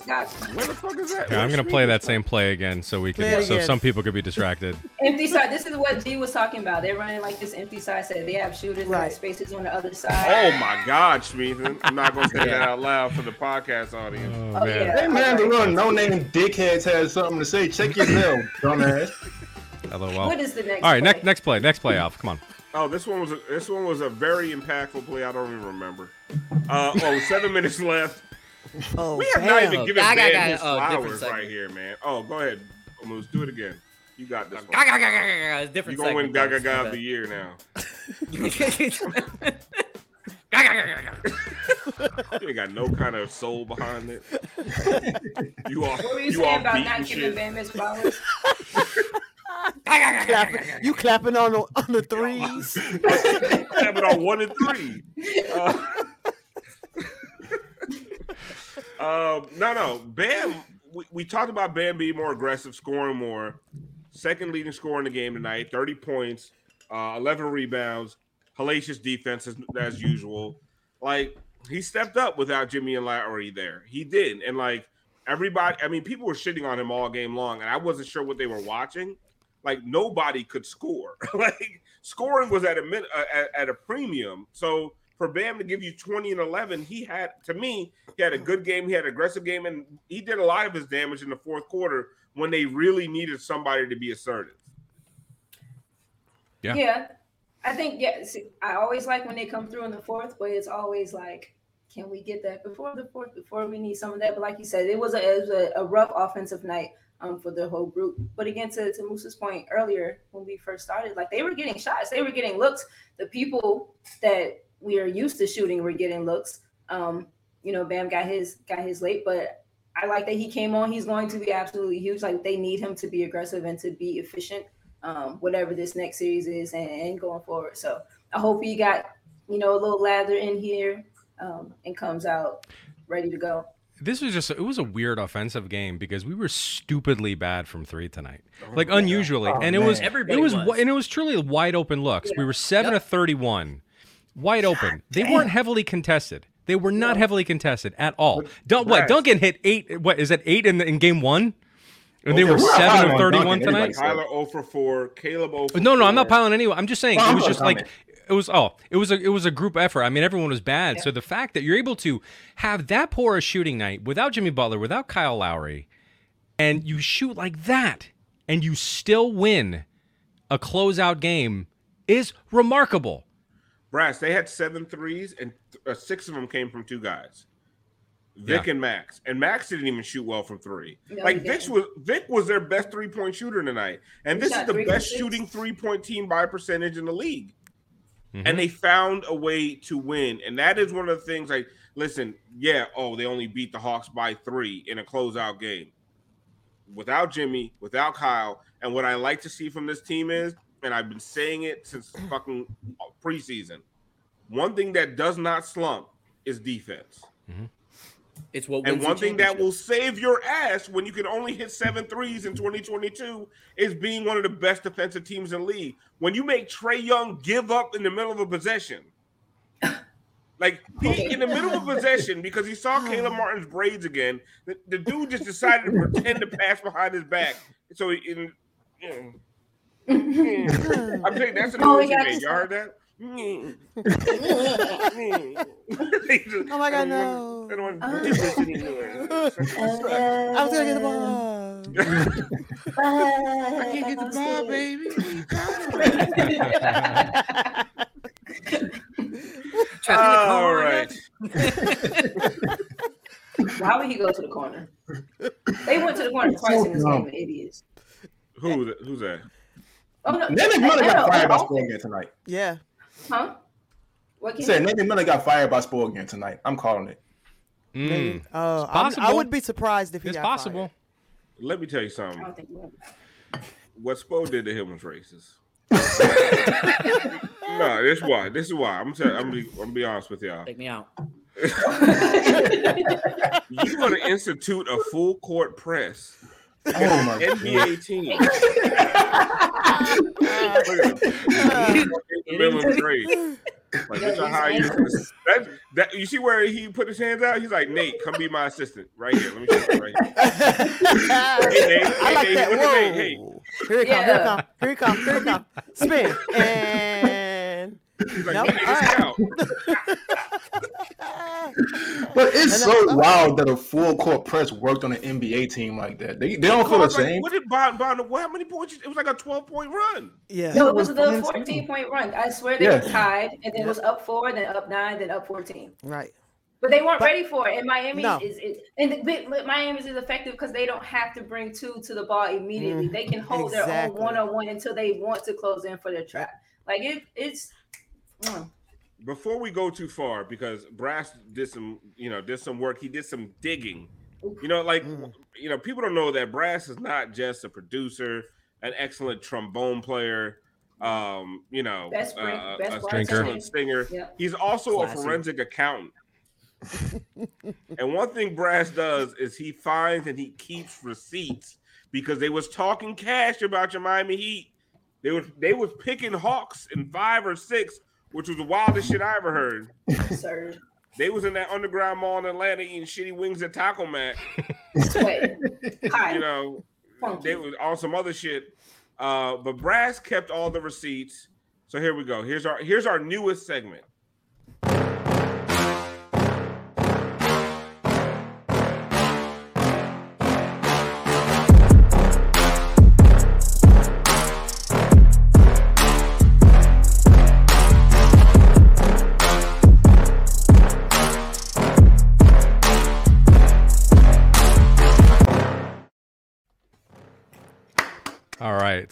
Where the fuck is that? Yeah, I'm gonna play that same play again so we Play can it so again. some people could be distracted. Empty side. This is what G was talking about. They're running like this empty side set. They have shooters Right. like spaces on the other side. Oh my God, Schmeathan. I'm not gonna say that out loud for the podcast audience. Oh, Oh, man. yeah. Hey man, the little no-name dickheads has something to say. Check your mail, dumbass. LOL. What is the next? All right, play? next next play, next play, Alf. Come on. Oh, this one was a, this one was a very impactful play. I don't even remember. Uh, oh, seven minutes left. Oh, We have not damn. even given Gaga, Ben gaga. his Oh, different flowers right here, man. Oh, go ahead, Moose. Do it again. You got this one. Gaga, gaga, gaga, gaga. You Different gonna win Gaga Gaga of the year now. You ain't got no kind of soul behind it. You all, What were you you all saying about not giving shit. Bam his flowers? You clapping on the, on the threes. clapping on one and three. Uh, um, no, no. Bam. We, we talked about Bam being more aggressive, scoring more. Second leading scorer in the game tonight, 30 points, uh, 11 rebounds, hellacious defense as, as usual. Like, he stepped up without Jimmy and Lowry there. He did. And, like, everybody, I mean, people were shitting on him all game long, and I wasn't sure what they were watching. Like, nobody could score. like, scoring was at a, min, uh, at, at a premium. So, for Bam to give you 20 and 11, he had, to me, he had a good game. He had an aggressive game, and he did a lot of his damage in the fourth quarter when they really needed somebody to be assertive. Yeah. Yeah. I think yeah. See, I always like when they come through in the fourth, but it's always like, can we get that before the fourth? Before we need some of that. But like you said, it was a, it was a, a rough offensive night um, for the whole group. But again, to, to Moose's point earlier, when we first started, like they were getting shots, they were getting looks. The people that we are used to shooting we're getting looks. Um, you know, Bam got his got his late, but I like that he came on. He's going to be absolutely huge. Like they need him to be aggressive and to be efficient, um, whatever this next series is, and, and going forward. So I hope he got you know a little lather in here um, and comes out ready to go. This was just it was a weird offensive game because we were stupidly bad from three tonight, like unusually, Oh, and it was man. Everybody it was, was. and it was truly wide open looks. We were seven Yep. to thirty-one, wide open. They weren't heavily contested. They were not heavily contested at all. Don't what? Duncan hit eight. What is that? Eight in the, in game one, and they Okay, were we're seven piling to on thirty-one Duncan, tonight. everybody. Tyler 0 for 4, Caleb 0 for No, no, I'm not 4. piling anyone. I'm just saying Well, it was just like comment. it was. Oh, it was a it was a group effort. I mean, everyone was bad. So the fact that you're able to have that poor a shooting night without Jimmy Butler, without Kyle Lowry, and you shoot like that, and you still win a closeout game is remarkable. Brass, they had seven threes, and uh, six of them came from two guys, Vic Yeah. and Max. And Max didn't even shoot well from three. No, like Vic was Vic was their best three point shooter tonight, and He this is the best six. shooting three point team by percentage in the league. Mhm. And they found a way to win, and that is one of the things. Like, listen, yeah, oh, they only beat the Hawks by three in a closeout game without Jimmy, without Kyle. And what I like to see from this team is, and I've been saying it since fucking preseason, one thing that does not slump is defense. Mm-hmm. It's what And one thing that will save your ass when you can only hit seven threes in 2022 is being one of the best defensive teams in the league. When you make Trey Young give up in the middle of a possession, like he in the middle of a possession because he saw Caleb Martin's braids again, the, the dude just decided to pretend to pass behind his back. So he, in, you know, Mm. I'm saying that's the Oh, noise he yeah, made. Y'all heard that? Oh my God, no. I don't want to do this anymore. I was gonna get the ball. I can't get the ball, baby. Trapped in the All corner. right. Why would he go to the corner? They went to the corner twice in this game, the idiots. Who who's that? Oh no, Nate McMillan no, got fired by no, Spoilgate tonight. Yeah. Huh? What I can said Nate McMillan got fired by Spoilgate tonight. I'm calling it. Mm. Oh, I'm- I possible. would be surprised if he It's got possible. Let me tell you something. don't think he will. What Spo did to him was racist. no, this is why. This is why. I'm tell, I'm gonna be, I'm be honest with y'all. Take me out. You're gonna institute a full court press. Oh my NBA team. Miller trade. Like, bitch, I hire you. That, that, you see where he put his hands out? He's like, Nate, come be my assistant right here. Let me show you right here. Hey, Nate. I Hey, like Nate. that. Look Whoa. at Nate. Hey. Here he come. Here he Yeah. come. Here he come. Here he come. Spin and. He's like, Nope. "Nate, All this right. But it's And so then- wild that a full court press worked on an NBA team like that. They, they don't feel the Cause, like, same. What did Bond, Bond, what, how many points? It was like a 12 point run. Yeah. No, it was was the 14 point run. I swear they Yeah. tied, and then it was up four, then up nine, then up 14. Right. But they weren't But- ready for it. And Miami No. is, is and the, Miami's is effective because they don't have to bring two to the ball immediately. Mm, they can hold their own one on one until they want to close in for their trap. Like it, it's. Mm. Before we go too far, because Brass did some, you know, did some work. He did some digging. You know, like Mm. you know, people don't know that Brass is not just a producer, an excellent trombone player, um, you know, Best spring- uh, best a bartender. excellent singer. Yeah. He's also Classy. a forensic accountant. and one thing Brass does is he finds and he keeps receipts because they was talking cash about your Miami Heat. They was they was picking Hawks in five or six, which was the wildest shit I ever heard. Sir. They was in that underground mall in Atlanta eating shitty wings at Taco Mac. Sweat. Hi. You know, Funky. they was on some other shit. Uh, but Brass kept all the receipts. So here we go. Here's our here's our newest segment.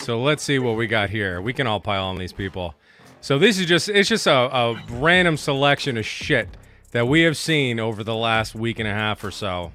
So let's see what we got here. We can all pile on these people. So this is just it's just a, a random selection of shit that we have seen over the last week and a half or so.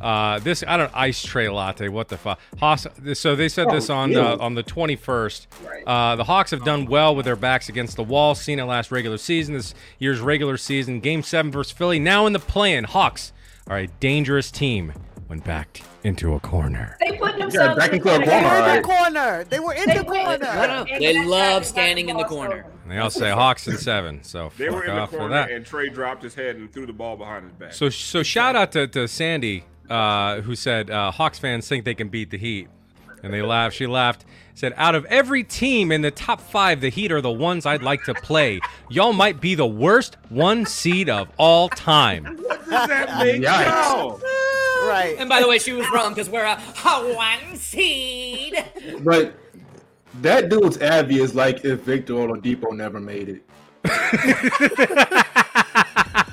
Uh, this I don't ice tray latte. What the fuck? Hawks. So they said this Oh, on uh, on the 21st. Uh, the Hawks have done well with their backs against the wall. Seen it last regular season. This year's regular season game seven versus Philly. Now in the play-in, Hawks are a dangerous team when backed into a corner. They put themselves back in into a corner. They were in the corner. They were in They the corner. No, no. They love how they got standing in the corner. stolen. They all say Hawks in seven. So They fuck were in the off for corner, that. and Trey dropped his head and threw the ball behind his back. So so shout out to, to Sandy, uh, who said uh, Hawks fans think they can beat the Heat, and they laughed. She laughed. Said out of every team in the top five, the Heat are the ones I'd like to play. Y'all might be the worst one seed of all time. what does that make Yikes. y'all? Right. And by the way, she was wrong because we're a, a one seed. But that dude's Abby is like if Victor Oladipo never made it.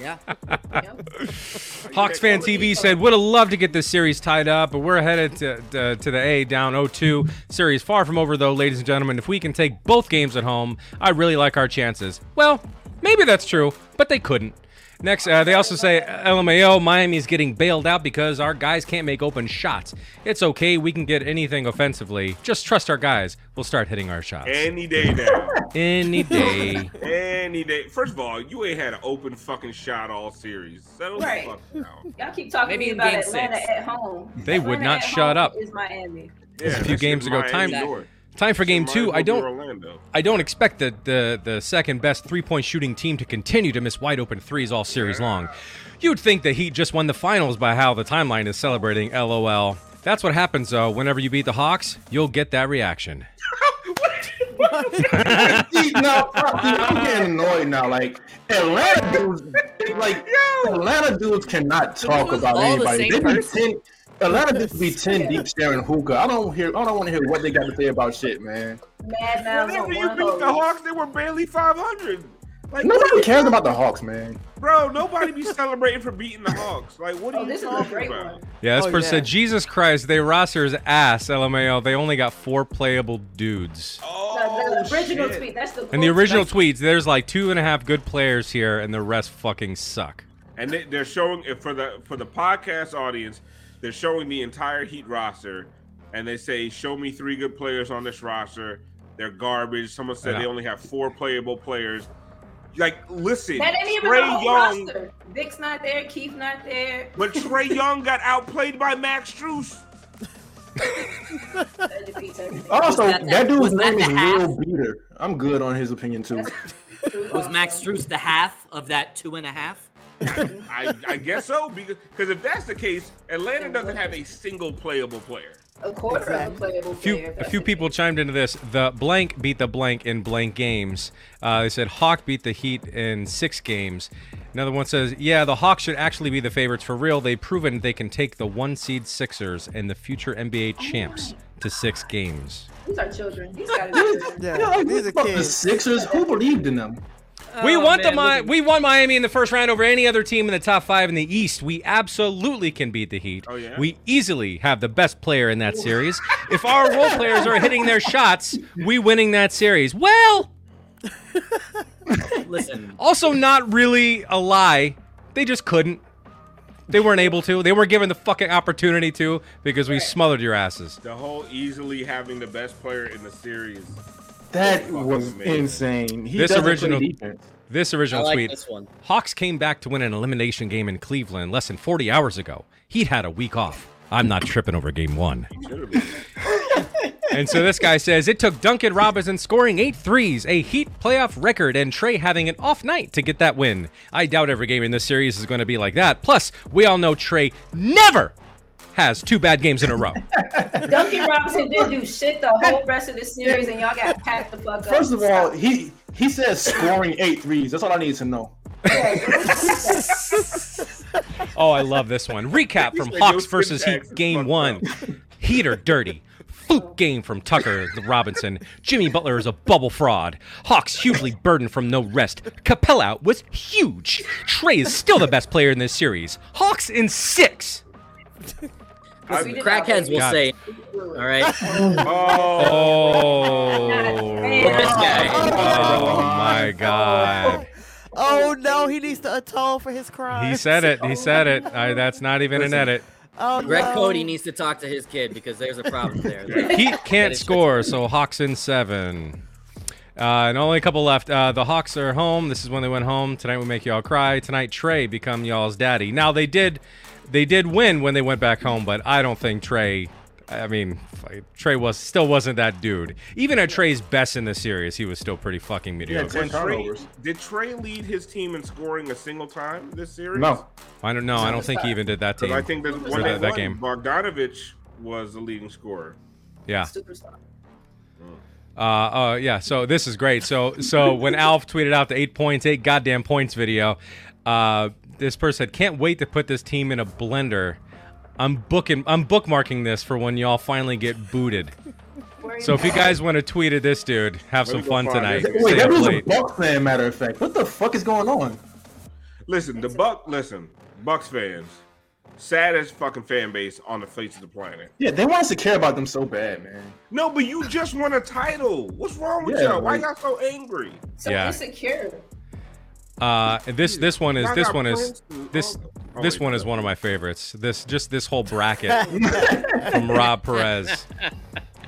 Yeah. Hawks fan TV said would have loved to get this series tied up, but we're headed to, to, to the A down 0-2. Series far from over though, ladies and gentlemen. If we can take both games at home, I really like our chances. Well, maybe that's true, but they couldn't. Next, uh, they also say LMAO, Miami's getting bailed out because our guys can't make open shots. It's okay, we can get anything offensively. Just trust our guys. We'll start hitting our shots. Any day now. Any day. Any day. First of all, you ain't had an open fucking shot all series. Settle Right. the fuck down. Y'all keep talking Maybe to in me about Atlanta six. at home. They would not at shut home up. Is Miami. Yeah, a few games ago. Miami Time- North. Time for game two. I don't I don't expect the, the, the second best three point shooting team to continue to miss wide open threes all series long. You'd think the Heat just won the finals by how the timeline is celebrating, lol. That's what happens though. Whenever you beat the Hawks, you'll get that reaction. See, now, I'm getting annoyed now. Like Atlanta dudes, like Atlanta dudes cannot talk was about all the same They be person? ten. Atlanta dudes be ten deep staring hookah. I don't hear. I don't want to hear what they got to say about shit, man. Mad Whenever you beat the. Hawks, they were barely 500. Like, Nobody cares about the Hawks, man. bro, nobody be celebrating for beating the Hawks. Like, what are Oh, you this is a talking great about? one. Yeah, this Oh, person yeah. said, Jesus Christ, they roster's ass, LMAO. They only got four playable dudes. Oh, The, the original shit. tweet. That's the. In the quote. original tweets, there's like two and a half good players here, and the rest fucking suck. And they, they're showing it for the for the podcast audience. They're showing the entire Heat roster, and they say, "Show me three good players on this roster." They're garbage. Someone said Yeah. they only have four playable players. Like, listen, That ain't even Trae the Young, roster. Vic's not there. Keith not there. but Trae Young got outplayed by Max Strus. That defeats. Also, that- that, dude's was that name is the half? Real Beater. I'm good on his opinion too. Was Max Strus the half of that two and a half? I, I guess so because because if that's the case, Atlanta doesn't have a single playable player. A quarter of a playable A few, player. a few people case. chimed into this. The blank beat the blank in blank games. Uh, they said Hawk beat the Heat in six games. Another one says, yeah, the Hawks should actually be the favorites for real. They've proven they can take the one seed Sixers and the future NBA champs to six games. These are children. These gotta be children. Yeah, Yeah, these are fuck the. Sixers. Who believed in them? We Oh, want the Mi- we won Miami in the first round over any other team in the top five in the East. We absolutely can beat the Heat. Oh, yeah? We easily have the best player in that series. if our role players are hitting their shots, we winning that series. Well, Listen, also not really a lie. They just couldn't. They weren't able to. They weren't given the fucking opportunity to because we smothered your asses. The whole easily having the best player in the series. That was amazing. insane. He This doesn't original- This I original like tweet. this one. Hawks came back to win an elimination game in Cleveland less than 40 hours ago. He'd had a week off. I'm not tripping over game one. And so this guy says it took Duncan Robinson scoring eight threes, a Heat playoff record, and Trae having an off night to get that win. I doubt every game in this series is going to be like that. Plus, we all know Trae never has two bad games in a row. Duncan Robinson didn't do shit the whole rest of the series, and y'all got packed the fuck up. First of all, he he says scoring eight threes. That's all I need to know. Oh, I love this one. Recap from Hawks versus Heat game one. Heat are dirty. Fluke game from Tucker Robinson. Jimmy Butler is a bubble fraud. Hawks hugely burdened from no rest. Capela out was huge. Trae is still the best player in this series. Hawks in six. Listen, crackheads will God. say, all right. Oh, Oh, This guy. oh my God. Oh no, he needs to atone for his crime. He said it. He said it. I, that's not even an edit. Oh Greg no. Cody needs to talk to his kid because there's a problem there. he can't score, so Hawks in seven. Uh, and only a couple left. Uh, the Hawks are home. This is when they went home. Tonight we make y'all cry. Tonight Trae become y'all's daddy. Now they did, they did win when they went back home, but I don't think Trae. I mean, Trae was still wasn't that dude. Even at Trae's best in the series, he was still pretty fucking mediocre. ten Did Trae, turnovers. did Trae lead his team in scoring a single time this series? No. I don't know. I don't think he even did that Because team. I think that For when they that, that game. Bogdanovich was the leading scorer. Yeah. Superstar. Uh, uh, yeah. So this is great. So, so when Alf tweeted out the eight points, eight goddamn points video, uh, this person said, "Can't wait to put this team in a blender. I'm booking, I'm bookmarking this for when y'all finally get booted." So if you guys want to tweet at this dude, have Let some fun tonight. Wait, Stay that was a late. Bucks fan. Matter of fact, what the fuck is going on? Listen, the Buck. Listen, Bucks fans, saddest fucking fan base on the face of the planet. Yeah, they want us to care about them so bad, man. No, but you just won a title. What's wrong with Yeah, y'all? Why y'all so angry? So Yeah. insecure. Uh, this this one is this one is this this one is one of my favorites. This just this whole bracket from Rob Perez,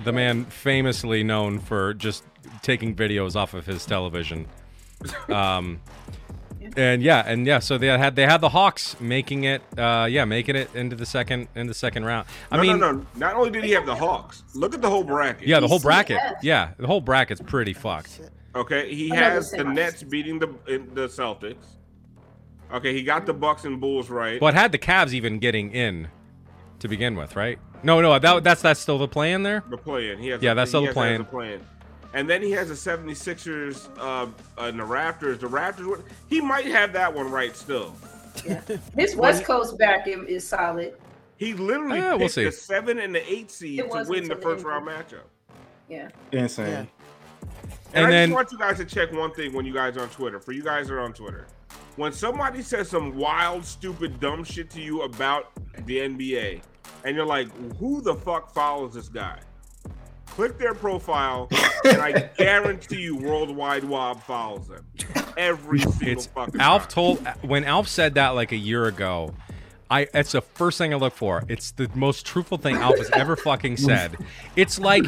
the man famously known for just taking videos off of his television. Um, and yeah, and yeah, so they had they had the Hawks making it, uh, yeah, making it into the second in the second round. I no, mean, no, no. Not only did he have the Hawks, look at the whole bracket. yeah, the whole bracket, yeah, the whole bracket's pretty fucked. Okay, he Another has the semis. Nets beating the the Celtics. Okay, he got the Bucks and Bulls right. Well, it had the Cavs even getting in to begin with, right? No, no, that, that's that's still the play in there. the play-in. He has Yeah, a, that's he still the has- play-in. has a play-in. And then he has the 76ers uh, and the Raptors. The Raptors, he might have that one right still. Yeah. His West Coast back is is solid. He literally we'll picked see. the seven and the eight seed to win the first round matchup. Yeah. Insane. Yeah. And, And I then- just want you guys to check one thing when you guys are on Twitter. For you guys that are on Twitter, when somebody says some wild, stupid, dumb shit to you about the NBA, and you're like, "Who the fuck follows this guy?" Click their profile, and I guarantee you, Worldwide Wob follows them every single It's fucking Alf time. told when Alf said that like a year ago. I it's the first thing I look for. It's the most truthful thing Alf has ever fucking said. It's like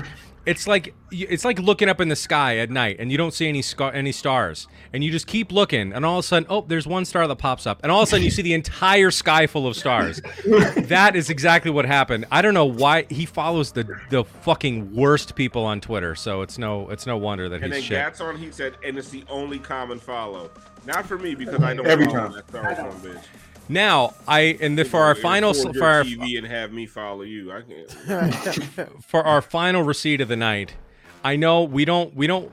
it's like it's like looking up in the sky at night and you don't see any scar, any stars and you just keep looking and all of a sudden oh there's one star that pops up and all of a sudden you see the entire sky full of stars. that is exactly what happened. I don't know why he follows the the fucking worst people on Twitter. So it's no it's no wonder that And he's then shit. Gats on, he said, and it's the only common follow. Not for me because I don't Every follow time. that Star Wars bitch. Now I and the, for our final for our TV and have me follow you. I can't. for our final receipt of the night, I know we don't we don't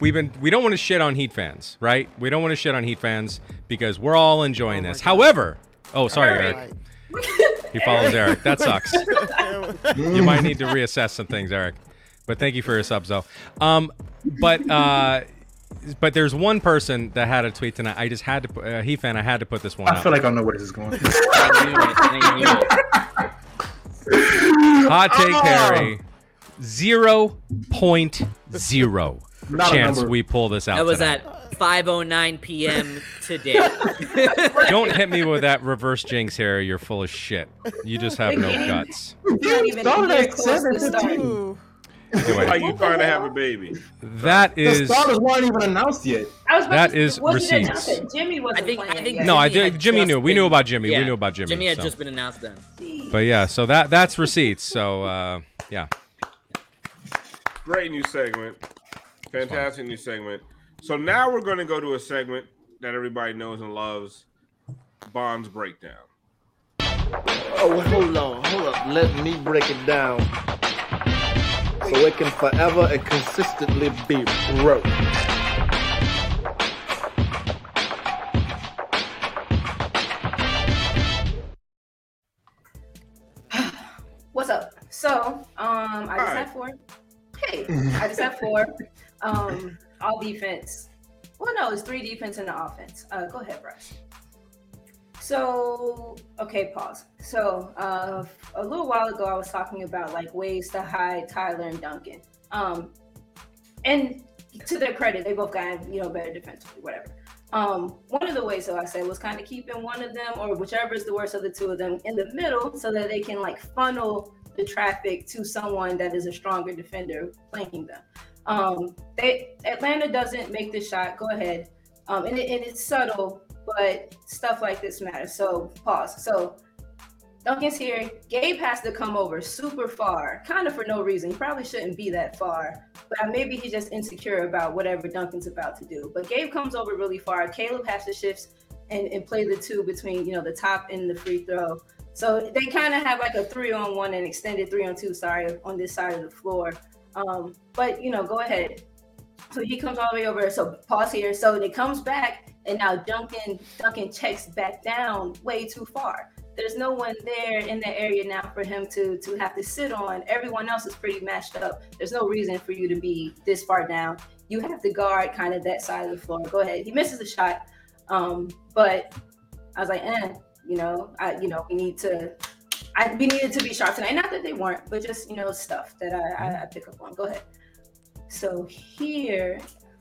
we've been we don't want to shit on Heat fans, right? We don't want to shit on Heat fans because we're all enjoying this. However, oh sorry, Eric. Right. He follows Eric. That sucks. you might need to reassess some things, Eric. But thank you for your subs, though. Um, but uh, but there's one person that had a tweet tonight. I just had to. put- Uh, Heat fan, I had to put this one I up. feel like I know where this is going. I knew it. I knew it. Hot take. Harry. Zero point zero Not chance we pull this out. That was tonight. at 5:09 p.m. today. Don't hit me with that reverse jinx, Harry. You're full of shit. You just have no guts. Not even started at close to 7:15. Starting. Ooh. Why Anyway, you trying to have a baby? That is. The is starters weren't even announced yet. I was about That to, is wasn't it receipts. announced that Jimmy wasn't I think- I playing think yet? no. I Jimmy did. had Jimmy just knew. We knew about Jimmy. Yeah. We knew about Jimmy. Jimmy had so. just been announced then. But yeah, so that that's receipts. So uh, yeah. Great new segment. Fantastic new segment. So now we're going to go to a segment that everybody knows and loves Bond's Breakdown. Oh, hold on, hold up. Let me break it down so it can forever and consistently be broke. What's up? So, um, I just Hi. have four. Hey, I just had four. Um, all defense. Well, no, it's three defense and the offense. Uh, go ahead, Bryce. So, okay, pause. So, uh, a little while ago, I was talking about like ways to hide Tyler and Duncan. Um, and to their credit, they both got you know better defensively, whatever. Um, one of the ways, so I said, was kind of keeping one of them, or whichever is the worst of the two of them, in the middle, so that they can like funnel the traffic to someone that is a stronger defender playing them. Um, they Atlanta doesn't make the shot. Go ahead, um, and, it, and it's subtle, but stuff like this matters. So pause. So Duncan's here. Gabe has to come over super far, kind of for no reason. He probably shouldn't be that far, but maybe he's just insecure about whatever Duncan's about to do. But Gabe comes over really far. Caleb has to shift and, and play the two between, you know, the top and the free throw. So they kind of have like a three on one and extended three on two, sorry, on this side of the floor. Um, but you know, go ahead. So he comes all the way over. So pause here. So it comes back, and now Duncan Duncan checks back down way too far. There's no one there in the area now for him to to have to sit on. Everyone else is pretty matched up. There's no reason for you to be this far down. You have to guard kind of that side of the floor. Go ahead. He misses a shot, um, but I was like, eh, you know, I you know we need to. I, we needed to be sharp tonight. Not that they weren't, but just you know stuff that I, I, I pick up on. Go ahead. So here,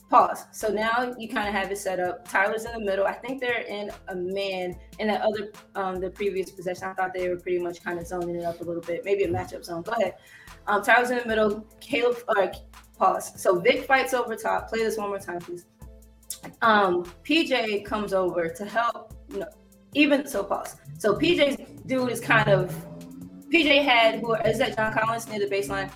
pause. So now you kind of have it set up. Tyler's in the middle. I think they're in a man. In that other, um, the previous possession, I thought they were pretty much kind of zoning it up a little bit. Maybe a matchup zone. Go ahead. Um, Tyler's in the middle. Caleb, pause. So Vic fights over top. Play this one more time, please. Um, PJ comes over to help. You know, even so, pause. So PJ's dude is kind of. PJ had who is that John Collins near the baseline.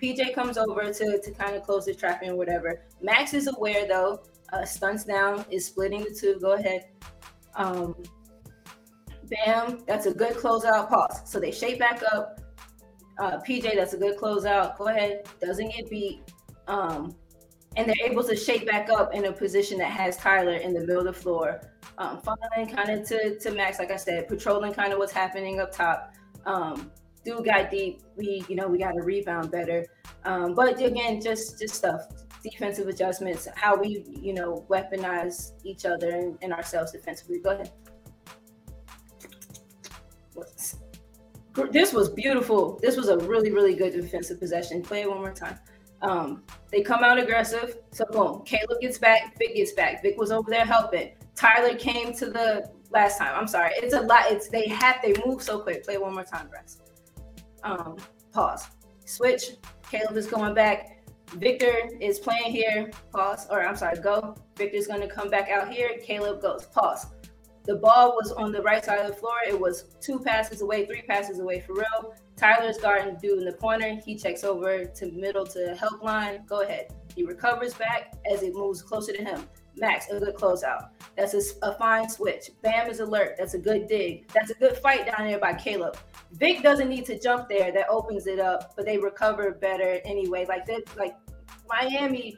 PJ comes over to, to kind of close the trap or whatever. Max is aware though. Uh, stunts down is splitting the two. Go ahead. Um, bam, that's a good closeout. Pause. So they shape back up. Uh, PJ, that's a good closeout. Go ahead. Doesn't get beat. Um, and they're able to shape back up in a position that has Tyler in the middle of the floor. Um, following kind of to, to Max, like I said, patrolling kind of what's happening up top. Um, dude got deep. We, you know, we got to rebound better. Um, but again, just just stuff, defensive adjustments, how we, you know, weaponize each other and, and ourselves defensively. Go ahead. What's, This was beautiful. This was a really, really good defensive possession. Play it one more time. Um, they come out aggressive. So boom, Caleb gets back, Vic gets back. Vic was over there helping. Tyler came to the last time. I'm sorry. It's a lot. It's they have they move so quick. Play one more time, Russ. Um, pause. Switch. Caleb is going back. Victor is playing here. Pause. Or I'm sorry, go. Victor's gonna come back out here. Caleb goes. Pause. The ball was on the right side of the floor. It was two passes away, three passes away for real. Tyler's guarding dude in the corner. He checks over to middle to help line. Go ahead. He recovers back as it moves closer to him. Max, a good closeout. That's a, a, fine switch. Bam is alert. That's a good dig. That's a good fight down there by Caleb. Vic doesn't need to jump there. That opens it up, but they recover better anyway. Like that, like Miami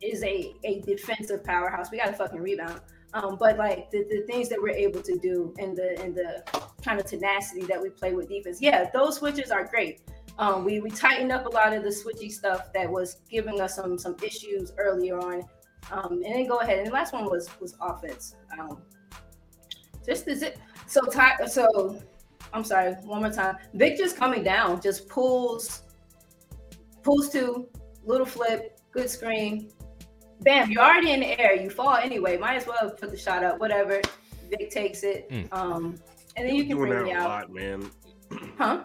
is a, a defensive powerhouse. We got to fucking rebound. Um, but like the, the things that we're able to do and the and the kind of tenacity that we play with defense, yeah, those switches are great. Um, we we tightened up a lot of the switchy stuff that was giving us some some issues earlier on. Um, and then go ahead. And the last one was was offense. Um, just is it so ty- so I'm sorry, one more time. Vic just coming down, just pulls pulls to little flip, good screen. Bam, you're already in the air. You fall anyway. Might as well put the shot up, whatever. Vic takes it. Mm. Um, and then you can doing bring that me a out. lot, man. Huh?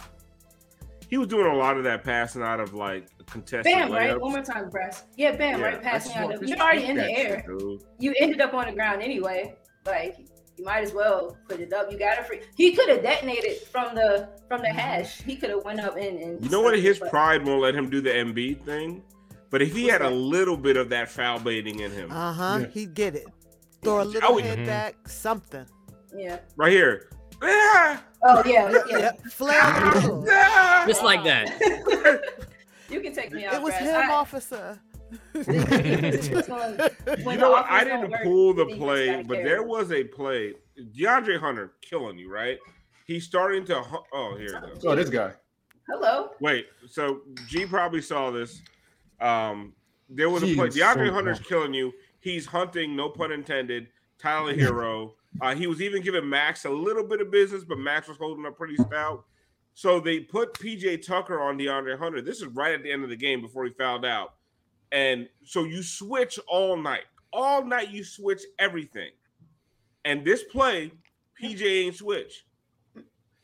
He was doing a lot of that passing out of like contested Bam, right? One more time, Brass. Yeah, bam, Yeah, right passing out of you're already in the air. shit. You ended up on the ground anyway. Like you might as well put it up. You got it free. He could have detonated from the from the hash. He could have went up and, and You know what? His but- pride won't let him do the MB thing. But if he had a little bit of that foul baiting in him, Uh huh. He'd get it. Throw a I little would- head Mhm. back, something. Yeah. right here! Oh yeah, yeah. Yeah, flail a little. Ah! Just like that. You can take me out. It was Brad. him, I- officer. the defense was going- when you know what? I offense don't didn't work, pull the play, but there was a play. DeAndre Hunter killing you, right? He's starting to. hu- Oh, here it goes. Oh, this guy. Hello. Wait, so G probably saw this. Um, there was a play. DeAndre so Hunter's bad. killing you. He's hunting, no pun intended. Tyler Herro. Uh, he was even giving Max a little bit of business, but Max was holding up pretty stout. So they put PJ Tucker on DeAndre Hunter. This is right at the end of the game before he fouled out. And so you switch all night. All night you switch everything. And this play, PJ ain't switch.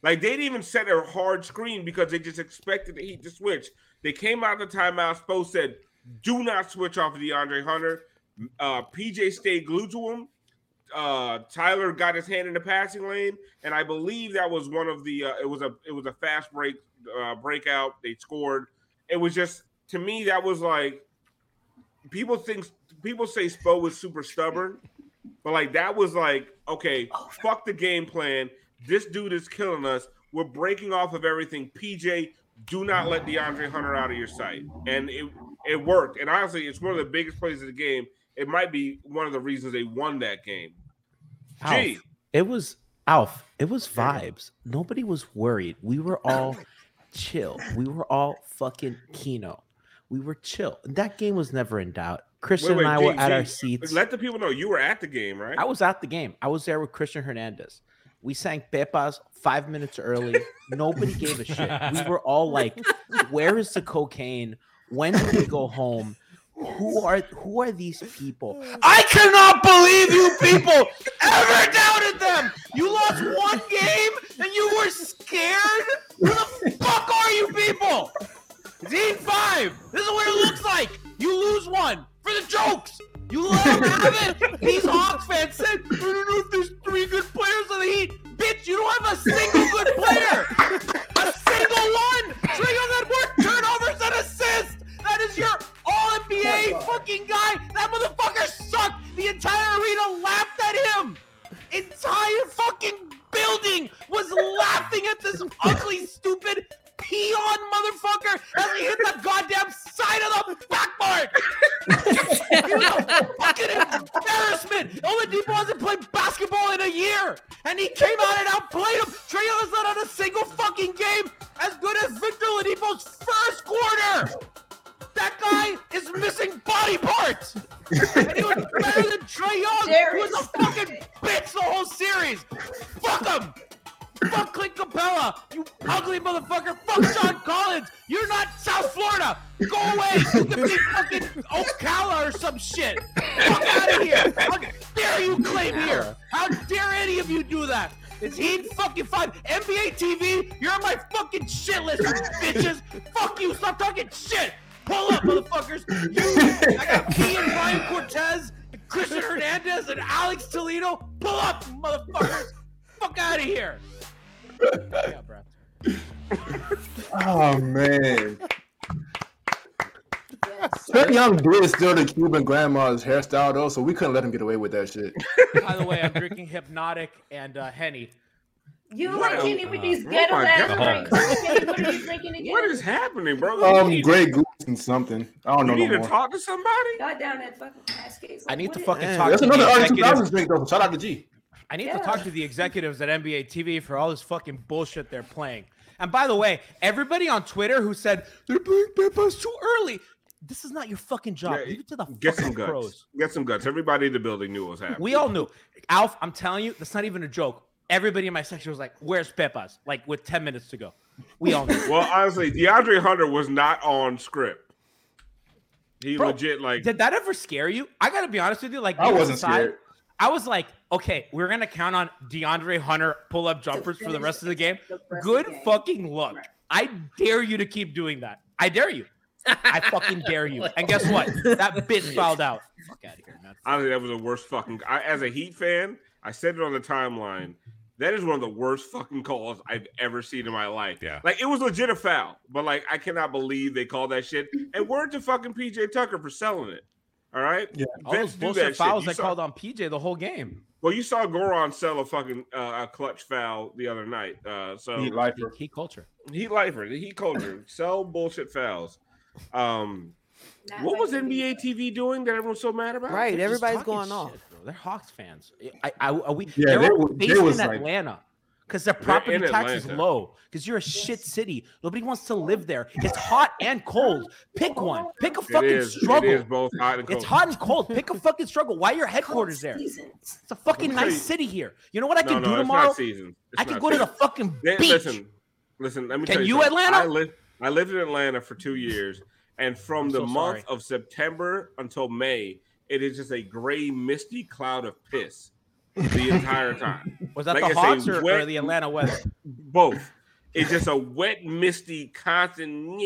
Like they didn't even set a hard screen because they just expected the Heat to switch. They came out of the timeout. Spo said, "Do not switch off of DeAndre Hunter." Uh, PJ stayed glued to him. Uh, Tyler got his hand in the passing lane, and I believe that was one of the. Uh, it was a it was a fast break uh, breakout. They scored. It was just to me that was like people think people say Spo was super stubborn, but like that was like okay, fuck the game plan. This dude is killing us. We're breaking off of everything. PJ, do not let DeAndre Hunter out of your sight, and it it worked. And honestly, it's one of the biggest plays of the game. It might be one of the reasons they won that game. Gee. Alf, it was Alf. It was vibes. Nobody was worried. We were all chill. We were all fucking kino. We were chill. That game was never in doubt. Christian Wait, wait, and I were Gee, at our seats. Let the people know you were at the game, right? I was at the game. I was there with Christian Hernandez. We sang Pepas five minutes early. Nobody gave a shit. We were all like, "Where is the cocaine? When do we go home? Who are who are these people? I cannot believe you people ever doubted them. You lost one game and you were scared. Who the fuck are you people? Team five. This is what it looks like. You lose one for the jokes. You let them have it. These Hawks fans said, I don't know if there's three good players on the Heat. Bitch, you don't have a single good player. A single one. Young had more NBA fucking guy. That motherfucker sucked. The entire arena laughed at him. Entire fucking building was laughing at this ugly, stupid peon motherfucker as he hit the goddamn side of the backboard. He was a fucking embarrassment. Oladipo hasn't played basketball in a year, and he came out and outplayed him. Trae has not had a single fucking game as good as Victor Oladipo's first quarter. That guy is missing body parts. And he was better than Trae Young, who was a fucking bitch the whole series. Fuck him. Fuck Clint Capela, you ugly motherfucker. Fuck Sean Collins. You're not South Florida. Go away. You can be fucking Ocala or some shit. Fuck out of here. How dare you claim here? How dare any of you do that? It's Heat fucking five. NBA TV, you're on my fucking shit list, you bitches. Fuck you. Stop talking shit. Pull up, motherfuckers. You, I got me and Brian Cortez, and Christian Hernandez, and Alex Toledo. Pull up, motherfuckers. Fuck out of here. Yeah, bro. Oh man. Trae Young did steal the Cuban grandma's hairstyle though, so we couldn't let him get away with that shit. By the way, I'm drinking Hpnotiq and uh, Henny. You What like a- Kenny with these oh ghetto my ass drinks. Kenny, what are you drinking again? What is happening, bro? Um, you need, Grey Goose and something. I don't know you no need to more. talk to somebody. God down that fucking Cascades. I need to fucking Man, talk That's to another the early executives. 2000s drink though. Shout out to G. I need Yeah. to talk to the executives at NBA TV for all this fucking bullshit they're playing. And by the way, everybody on Twitter who said they're playing Pepas too early, this is not your fucking job. Yeah, Leave it to the Get some guts. pros. Get some guts. Everybody in the building knew what was happening. We all knew. Alf, I'm telling you, that's not even a joke. Everybody in my section was like, "Where's Pepas?" Like with 10 minutes to go. We all knew. Well, honestly, DeAndre Hunter was not on script. He Bro, legit like Did that ever scare you? I gotta be honest with you. Like I wasn't aside, scared. I was like, okay, we're gonna count on DeAndre Hunter pull up jumpers for the rest of the game. Good fucking luck. I dare you to keep doing that. I dare you. I fucking dare you. And guess what? That bitch fouled out. Fuck out of here, man. honestly that was the worst fucking. I, as a Heat fan, I said it on the timeline. That is one of the worst fucking calls I've ever seen in my life. Yeah. Like it was legit a foul, but like I cannot believe they called that shit. And word to fucking PJ Tucker for selling it. All right. Yeah. All those Vets do bullshit that fouls You I saw- called on PJ the whole game. Well, you saw Goran sell a fucking uh, a clutch foul the other night. Uh, so Heat lifer. Heat culture. Heat lifer, the Heat culture, sell bullshit fouls. Um, Not what was like the NBA TV doing that everyone's so mad about? Right, They're everybody's going shit, off. Bro. They're Hawks fans. I, I, are we, Yeah, they're they all they based in like- Atlanta. Because the property in tax is low. Because you're a shit city. Nobody wants to live there. It's hot and cold. Pick one. Pick a fucking is. struggle. It is both hot and cold. It's hot and cold. Pick a fucking struggle. Why are your headquarters there? It's a fucking Let me tell nice city here. You know what I can no, do it's tomorrow? not season. It's I can not go to the fucking They- beach. Listen, listen. Let me Can tell you. you. Atlanta? I lived. I lived in Atlanta for two years, and from I'm the so month sorry. of September until May, it is just a gray, misty cloud of piss the entire time. Was that Like the Hawks or, or wet- the Atlanta weather? Both. It's just a wet, misty, constant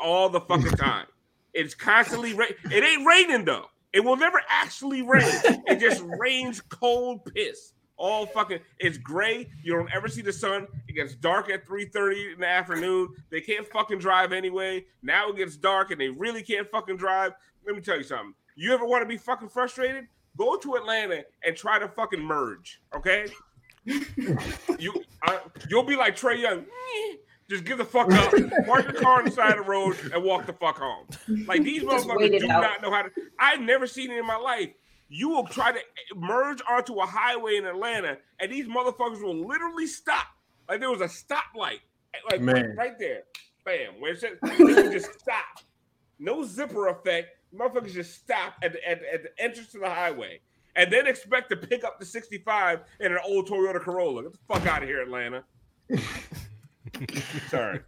all the fucking time. It's constantly rain. It ain't raining though. It will never actually rain. It just rains cold piss. All fucking. It's gray. You don't ever see the sun. It gets dark at three thirty in the afternoon. They can't fucking drive anyway. Now it gets dark and they really can't fucking drive. Let me tell you something. You ever want to be fucking frustrated? Go to Atlanta and try to fucking merge. Okay. you uh, you'll be like Trae Young. "Eh, Just give the fuck up, park your car on the side of the road, and walk the fuck home. Like these Just motherfuckers do out. not know how to. I've never seen it in my life. You will try to merge onto a highway in Atlanta, and these motherfuckers will literally stop. Like there was a stoplight, like Man. right there, bam. Where it said they would just stop. No zipper effect. Motherfuckers just stop at the, at, at the entrance to the highway and then expect to pick up the 65 in an old Toyota Corolla. Get the fuck out of here, Atlanta. Sorry.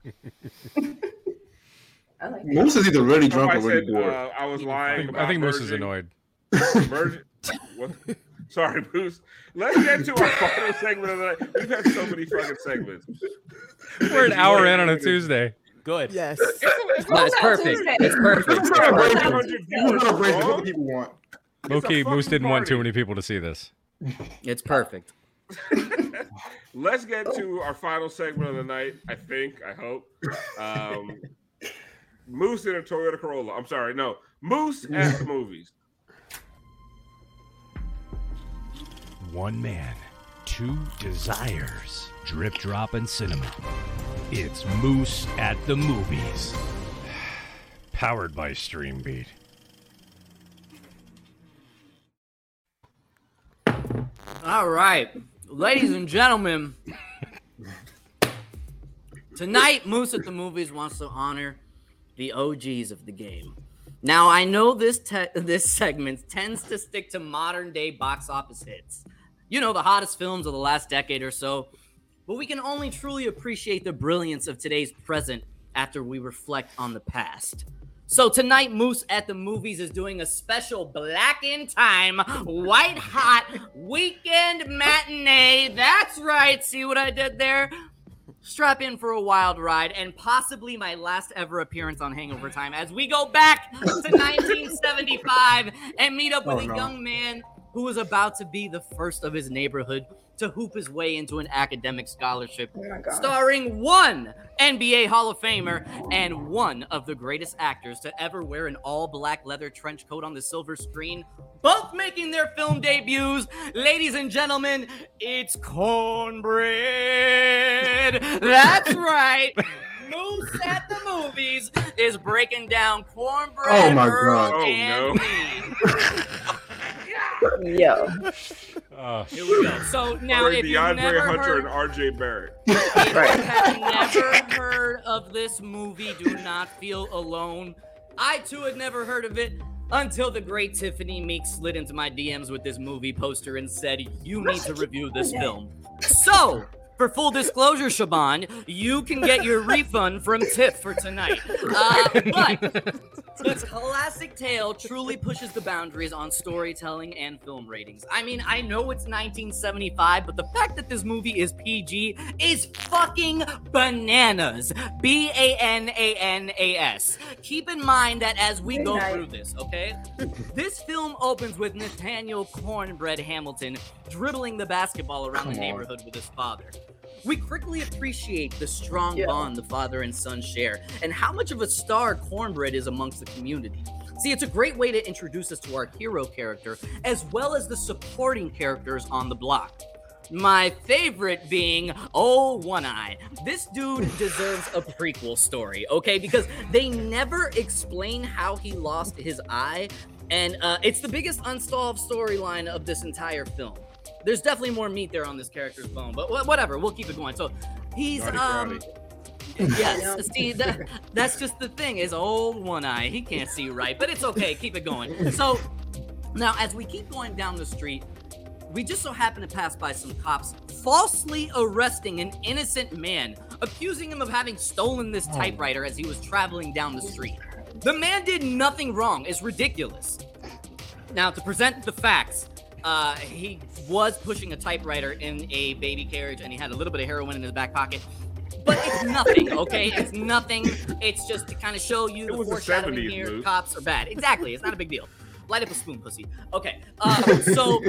I like Moose is either really drunk or really bored. uh, I was lying. think, about I think Moose is annoyed. merging- Sorry, Moose. Let's get to our final segment of the night. We've had so many fucking segments. We're an hour in on a Tuesday. Good. Yes. No, it's perfect. It's perfect. It's perfect. We're gonna break. What people want. Loki, Moose didn't want too many people to see this. It's perfect. Let's get to our final segment of the night. I think. I hope. Um, Moose in a Toyota Corolla. I'm sorry. No, Moose at the movies. One man, two desires, drip drop and cinema. It's Moose at the movies. Powered by Streambeat. All right, ladies and gentlemen. Tonight, Moose at the Movies wants to honor the OGs of the game. Now, I know this te- this segment tends to stick to modern day box office hits. You know, the hottest films of the last decade or so. But we can only truly appreciate the brilliance of today's present after we reflect on the past. So tonight, Moose at the Movies is doing a special black in time, white hot weekend matinee. That's right. See what I did there? Strap in for a wild ride and possibly my last ever appearance on Hangover Time as we go back to 1975 and meet up with Oh, a young man who was about to be the first of his neighborhood to hoop his way into an academic scholarship, Oh starring one NBA Hall of Famer and one of the greatest actors to ever wear an all black leather trench coat on the silver screen, both making their film debuts. Ladies and gentlemen, it's Cornbread. That's right. Moose at the movies is breaking down cornbread. Oh my Earl, God. Oh, no. me. Yo. Uh, Here we go. So now, Or if you've never Hunter heard, and RJ Barrett. if you have never heard of this movie, do not feel alone. I too had never heard of it until the great Tiffany Meeks slid into my DMs with this movie poster and said, You need to review this film. So, for full disclosure, Siobhan, you can get your refund from Tiff for tonight. Uh, but this classic tale truly pushes the boundaries on storytelling and film ratings. I mean, I know it's 1975, but the fact that this movie is PG is fucking bananas. B A N A N A S. Keep in mind that as we go through this, okay? this film opens with Nathaniel Cornbread Hamilton dribbling the basketball around the Come on. neighborhood with his father. We quickly appreciate the strong Yeah. bond the father and son share and how much of a star Cornbread is amongst the community. See, it's a great way to introduce us to our hero character as well as the supporting characters on the block. My favorite being Oh One Eye. This dude deserves a prequel story, okay? Because they never explain how he lost his eye, and uh, it's the biggest unsolved storyline of this entire film. There's definitely more meat there on this character's bone, but wha- whatever, we'll keep it going. So he's Naughty um. Crowdy. Yes, see that, that's just the thing. Is old one eye. He can't see right, but it's okay. Keep it going. So now, as we keep going down the street, we just so happen to pass by some cops falsely arresting an innocent man, accusing him of having stolen this typewriter as he was traveling down the street. The man did nothing wrong. It's ridiculous. Now, to present the facts, uh, he was pushing a typewriter in a baby carriage and he had a little bit of heroin in his back pocket. But it's nothing, okay? It's nothing. It's just to kind of show you the was the foreshadowing 70s, here. Luke. Cops are bad. Exactly. It's not a big deal. Light up a spoon, pussy. Okay. Uh, so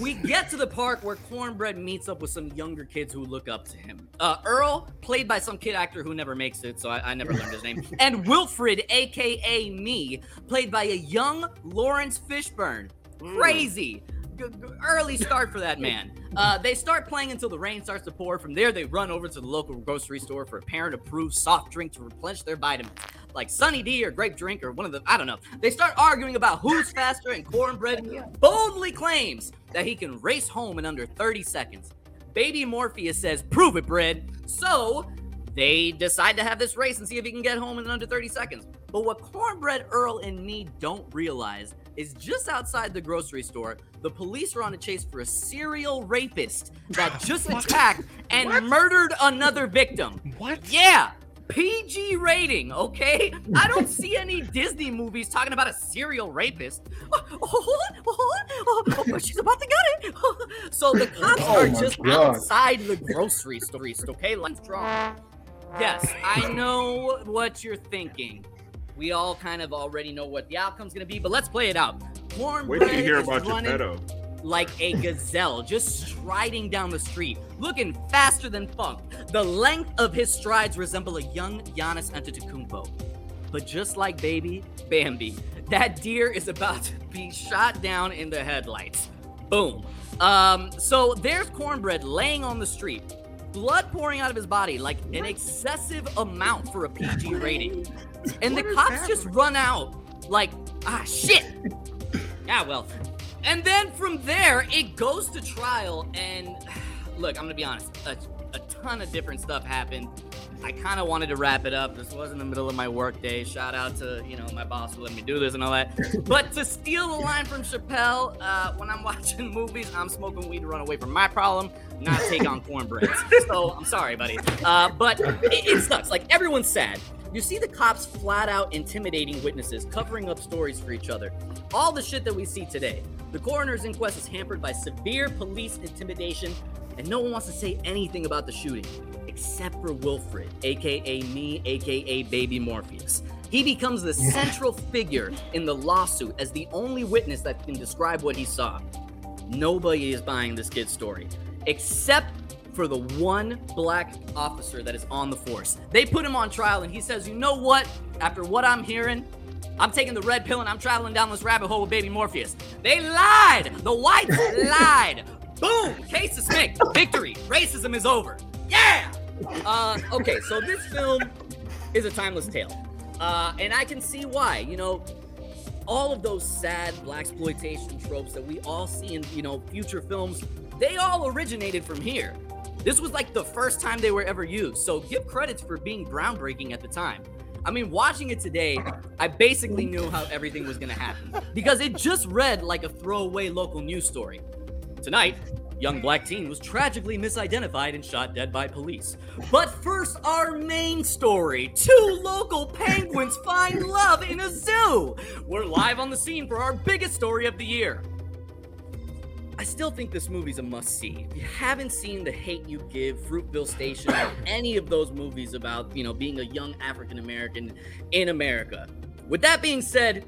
we get to the park where Cornbread meets up with some younger kids who look up to him. Uh, Earl, played by some kid actor who never makes it, so I, I never learned his name. And Wilfred, aka me, played by a young Laurence Fishburne. Crazy. G- g- early start for that man. Uh, they start playing until the rain starts to pour. From there, they run over to the local grocery store for a parent-approved soft drink to replenish their vitamins, like Sunny D or grape drink or one of the I don't know. They start arguing about who's faster, and Cornbread boldly claims that he can race home in under 30 seconds. Baby Morpheus says, "Prove it, Bread." So they decide to have this race and see if he can get home in under 30 seconds. But what Cornbread Earl and me don't realize is just outside the grocery store, the police are on a chase for a serial rapist that just attacked and murdered another victim. What? Yeah. PG rating, okay? I don't see any Disney movies talking about a serial rapist. Oh, oh, hold on, hold on. Oh, oh, she's about to get it. So the cops Oh are just God. outside the grocery store, okay? Let's draw. Yes, I know what you're thinking. We all kind of already know what the outcome's gonna be, but let's play it out. Wait till you hear Cornbread is about running Geppetto. like a gazelle, just striding down the street, looking faster than funk. The length of his strides resemble a young Giannis Antetokounmpo. But just like baby Bambi, that deer is about to be shot down in the headlights. Boom. Um, so there's cornbread laying on the street, blood pouring out of his body like an excessive amount for a PG rating. And the cops just run out like, ah, shit. Yeah, well. And then from there, it goes to trial. And look, I'm gonna be honest, a, a ton of different stuff happened. I kind of wanted to wrap it up. This was in the middle of my workday. Shout out to you know my boss who let me do this and all that. But to steal the line from Chappelle, uh, when I'm watching movies, I'm smoking weed to run away from my problem, not take on cornbread. So I'm sorry, buddy. Uh, but it, it sucks. Like everyone's sad. You see the cops flat out intimidating witnesses, covering up stories for each other. All the shit that we see today. The coroner's inquest is hampered by severe police intimidation, and no one wants to say anything about the shooting, except for Wilfred, aka me, aka Baby Morpheus. He becomes the central figure in the lawsuit as the only witness that can describe what he saw. Nobody is buying this kid's story, except for the one black officer that is on the force. They put him on trial, and he says, You know what? After what I'm hearing, I'm taking the red pill and I'm traveling down this rabbit hole with baby Morpheus. They lied! The whites lied! Boom! Case is dismissed. Victory. Racism is over. Yeah! Uh, okay, so this film is a timeless tale. Uh, and I can see why. You know, all of those sad black exploitation tropes that we all see in you know future films they all originated from here this was like the first time they were ever used so give credits for being groundbreaking at the time. I mean watching it today i basically knew how everything was going to happen because it just read like a throwaway local news story. Tonight young black teen was tragically misidentified and shot dead by police. But first our main story. Two local penguins find love in a zoo. We're live on the scene for our biggest story of the year I still think this movie's a must see. If you haven't seen The Hate You Give, Fruitvale Station, or any of those movies about, you know, being a young African American in America. With that being said,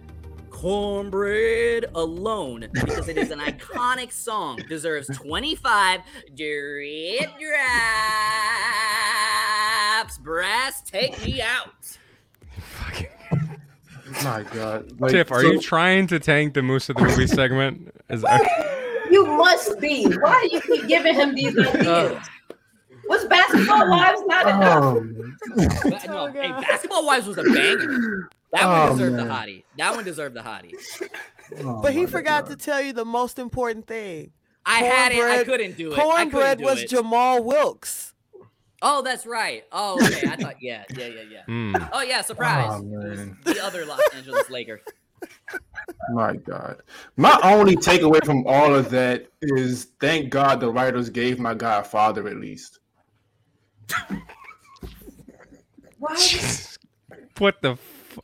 Cornbread alone, because it is an iconic song, deserves 25 drip drops. Brass, take me out. My God. Like, Tiff, are so- you trying to tank the Moose of the Movie segment? Is You must be. Why do you keep giving him these ideas? Was basketball wives not enough? Um, But, no, hey, Basketball Wives was a banger. That one Oh, deserved the hottie. That one deserved the hottie. But he forgot to tell you the most important thing. I had it. I Cornbread- couldn't do it. Cornbread was it. Jamal Wilkes. Oh, that's right. Oh, okay. I thought, yeah, yeah, yeah, yeah. Mm. Oh, yeah. Surprise. Oh, the other Los Angeles Laker. My God. My only takeaway from all of that is thank God the writers gave my godfather at least. What? What the f-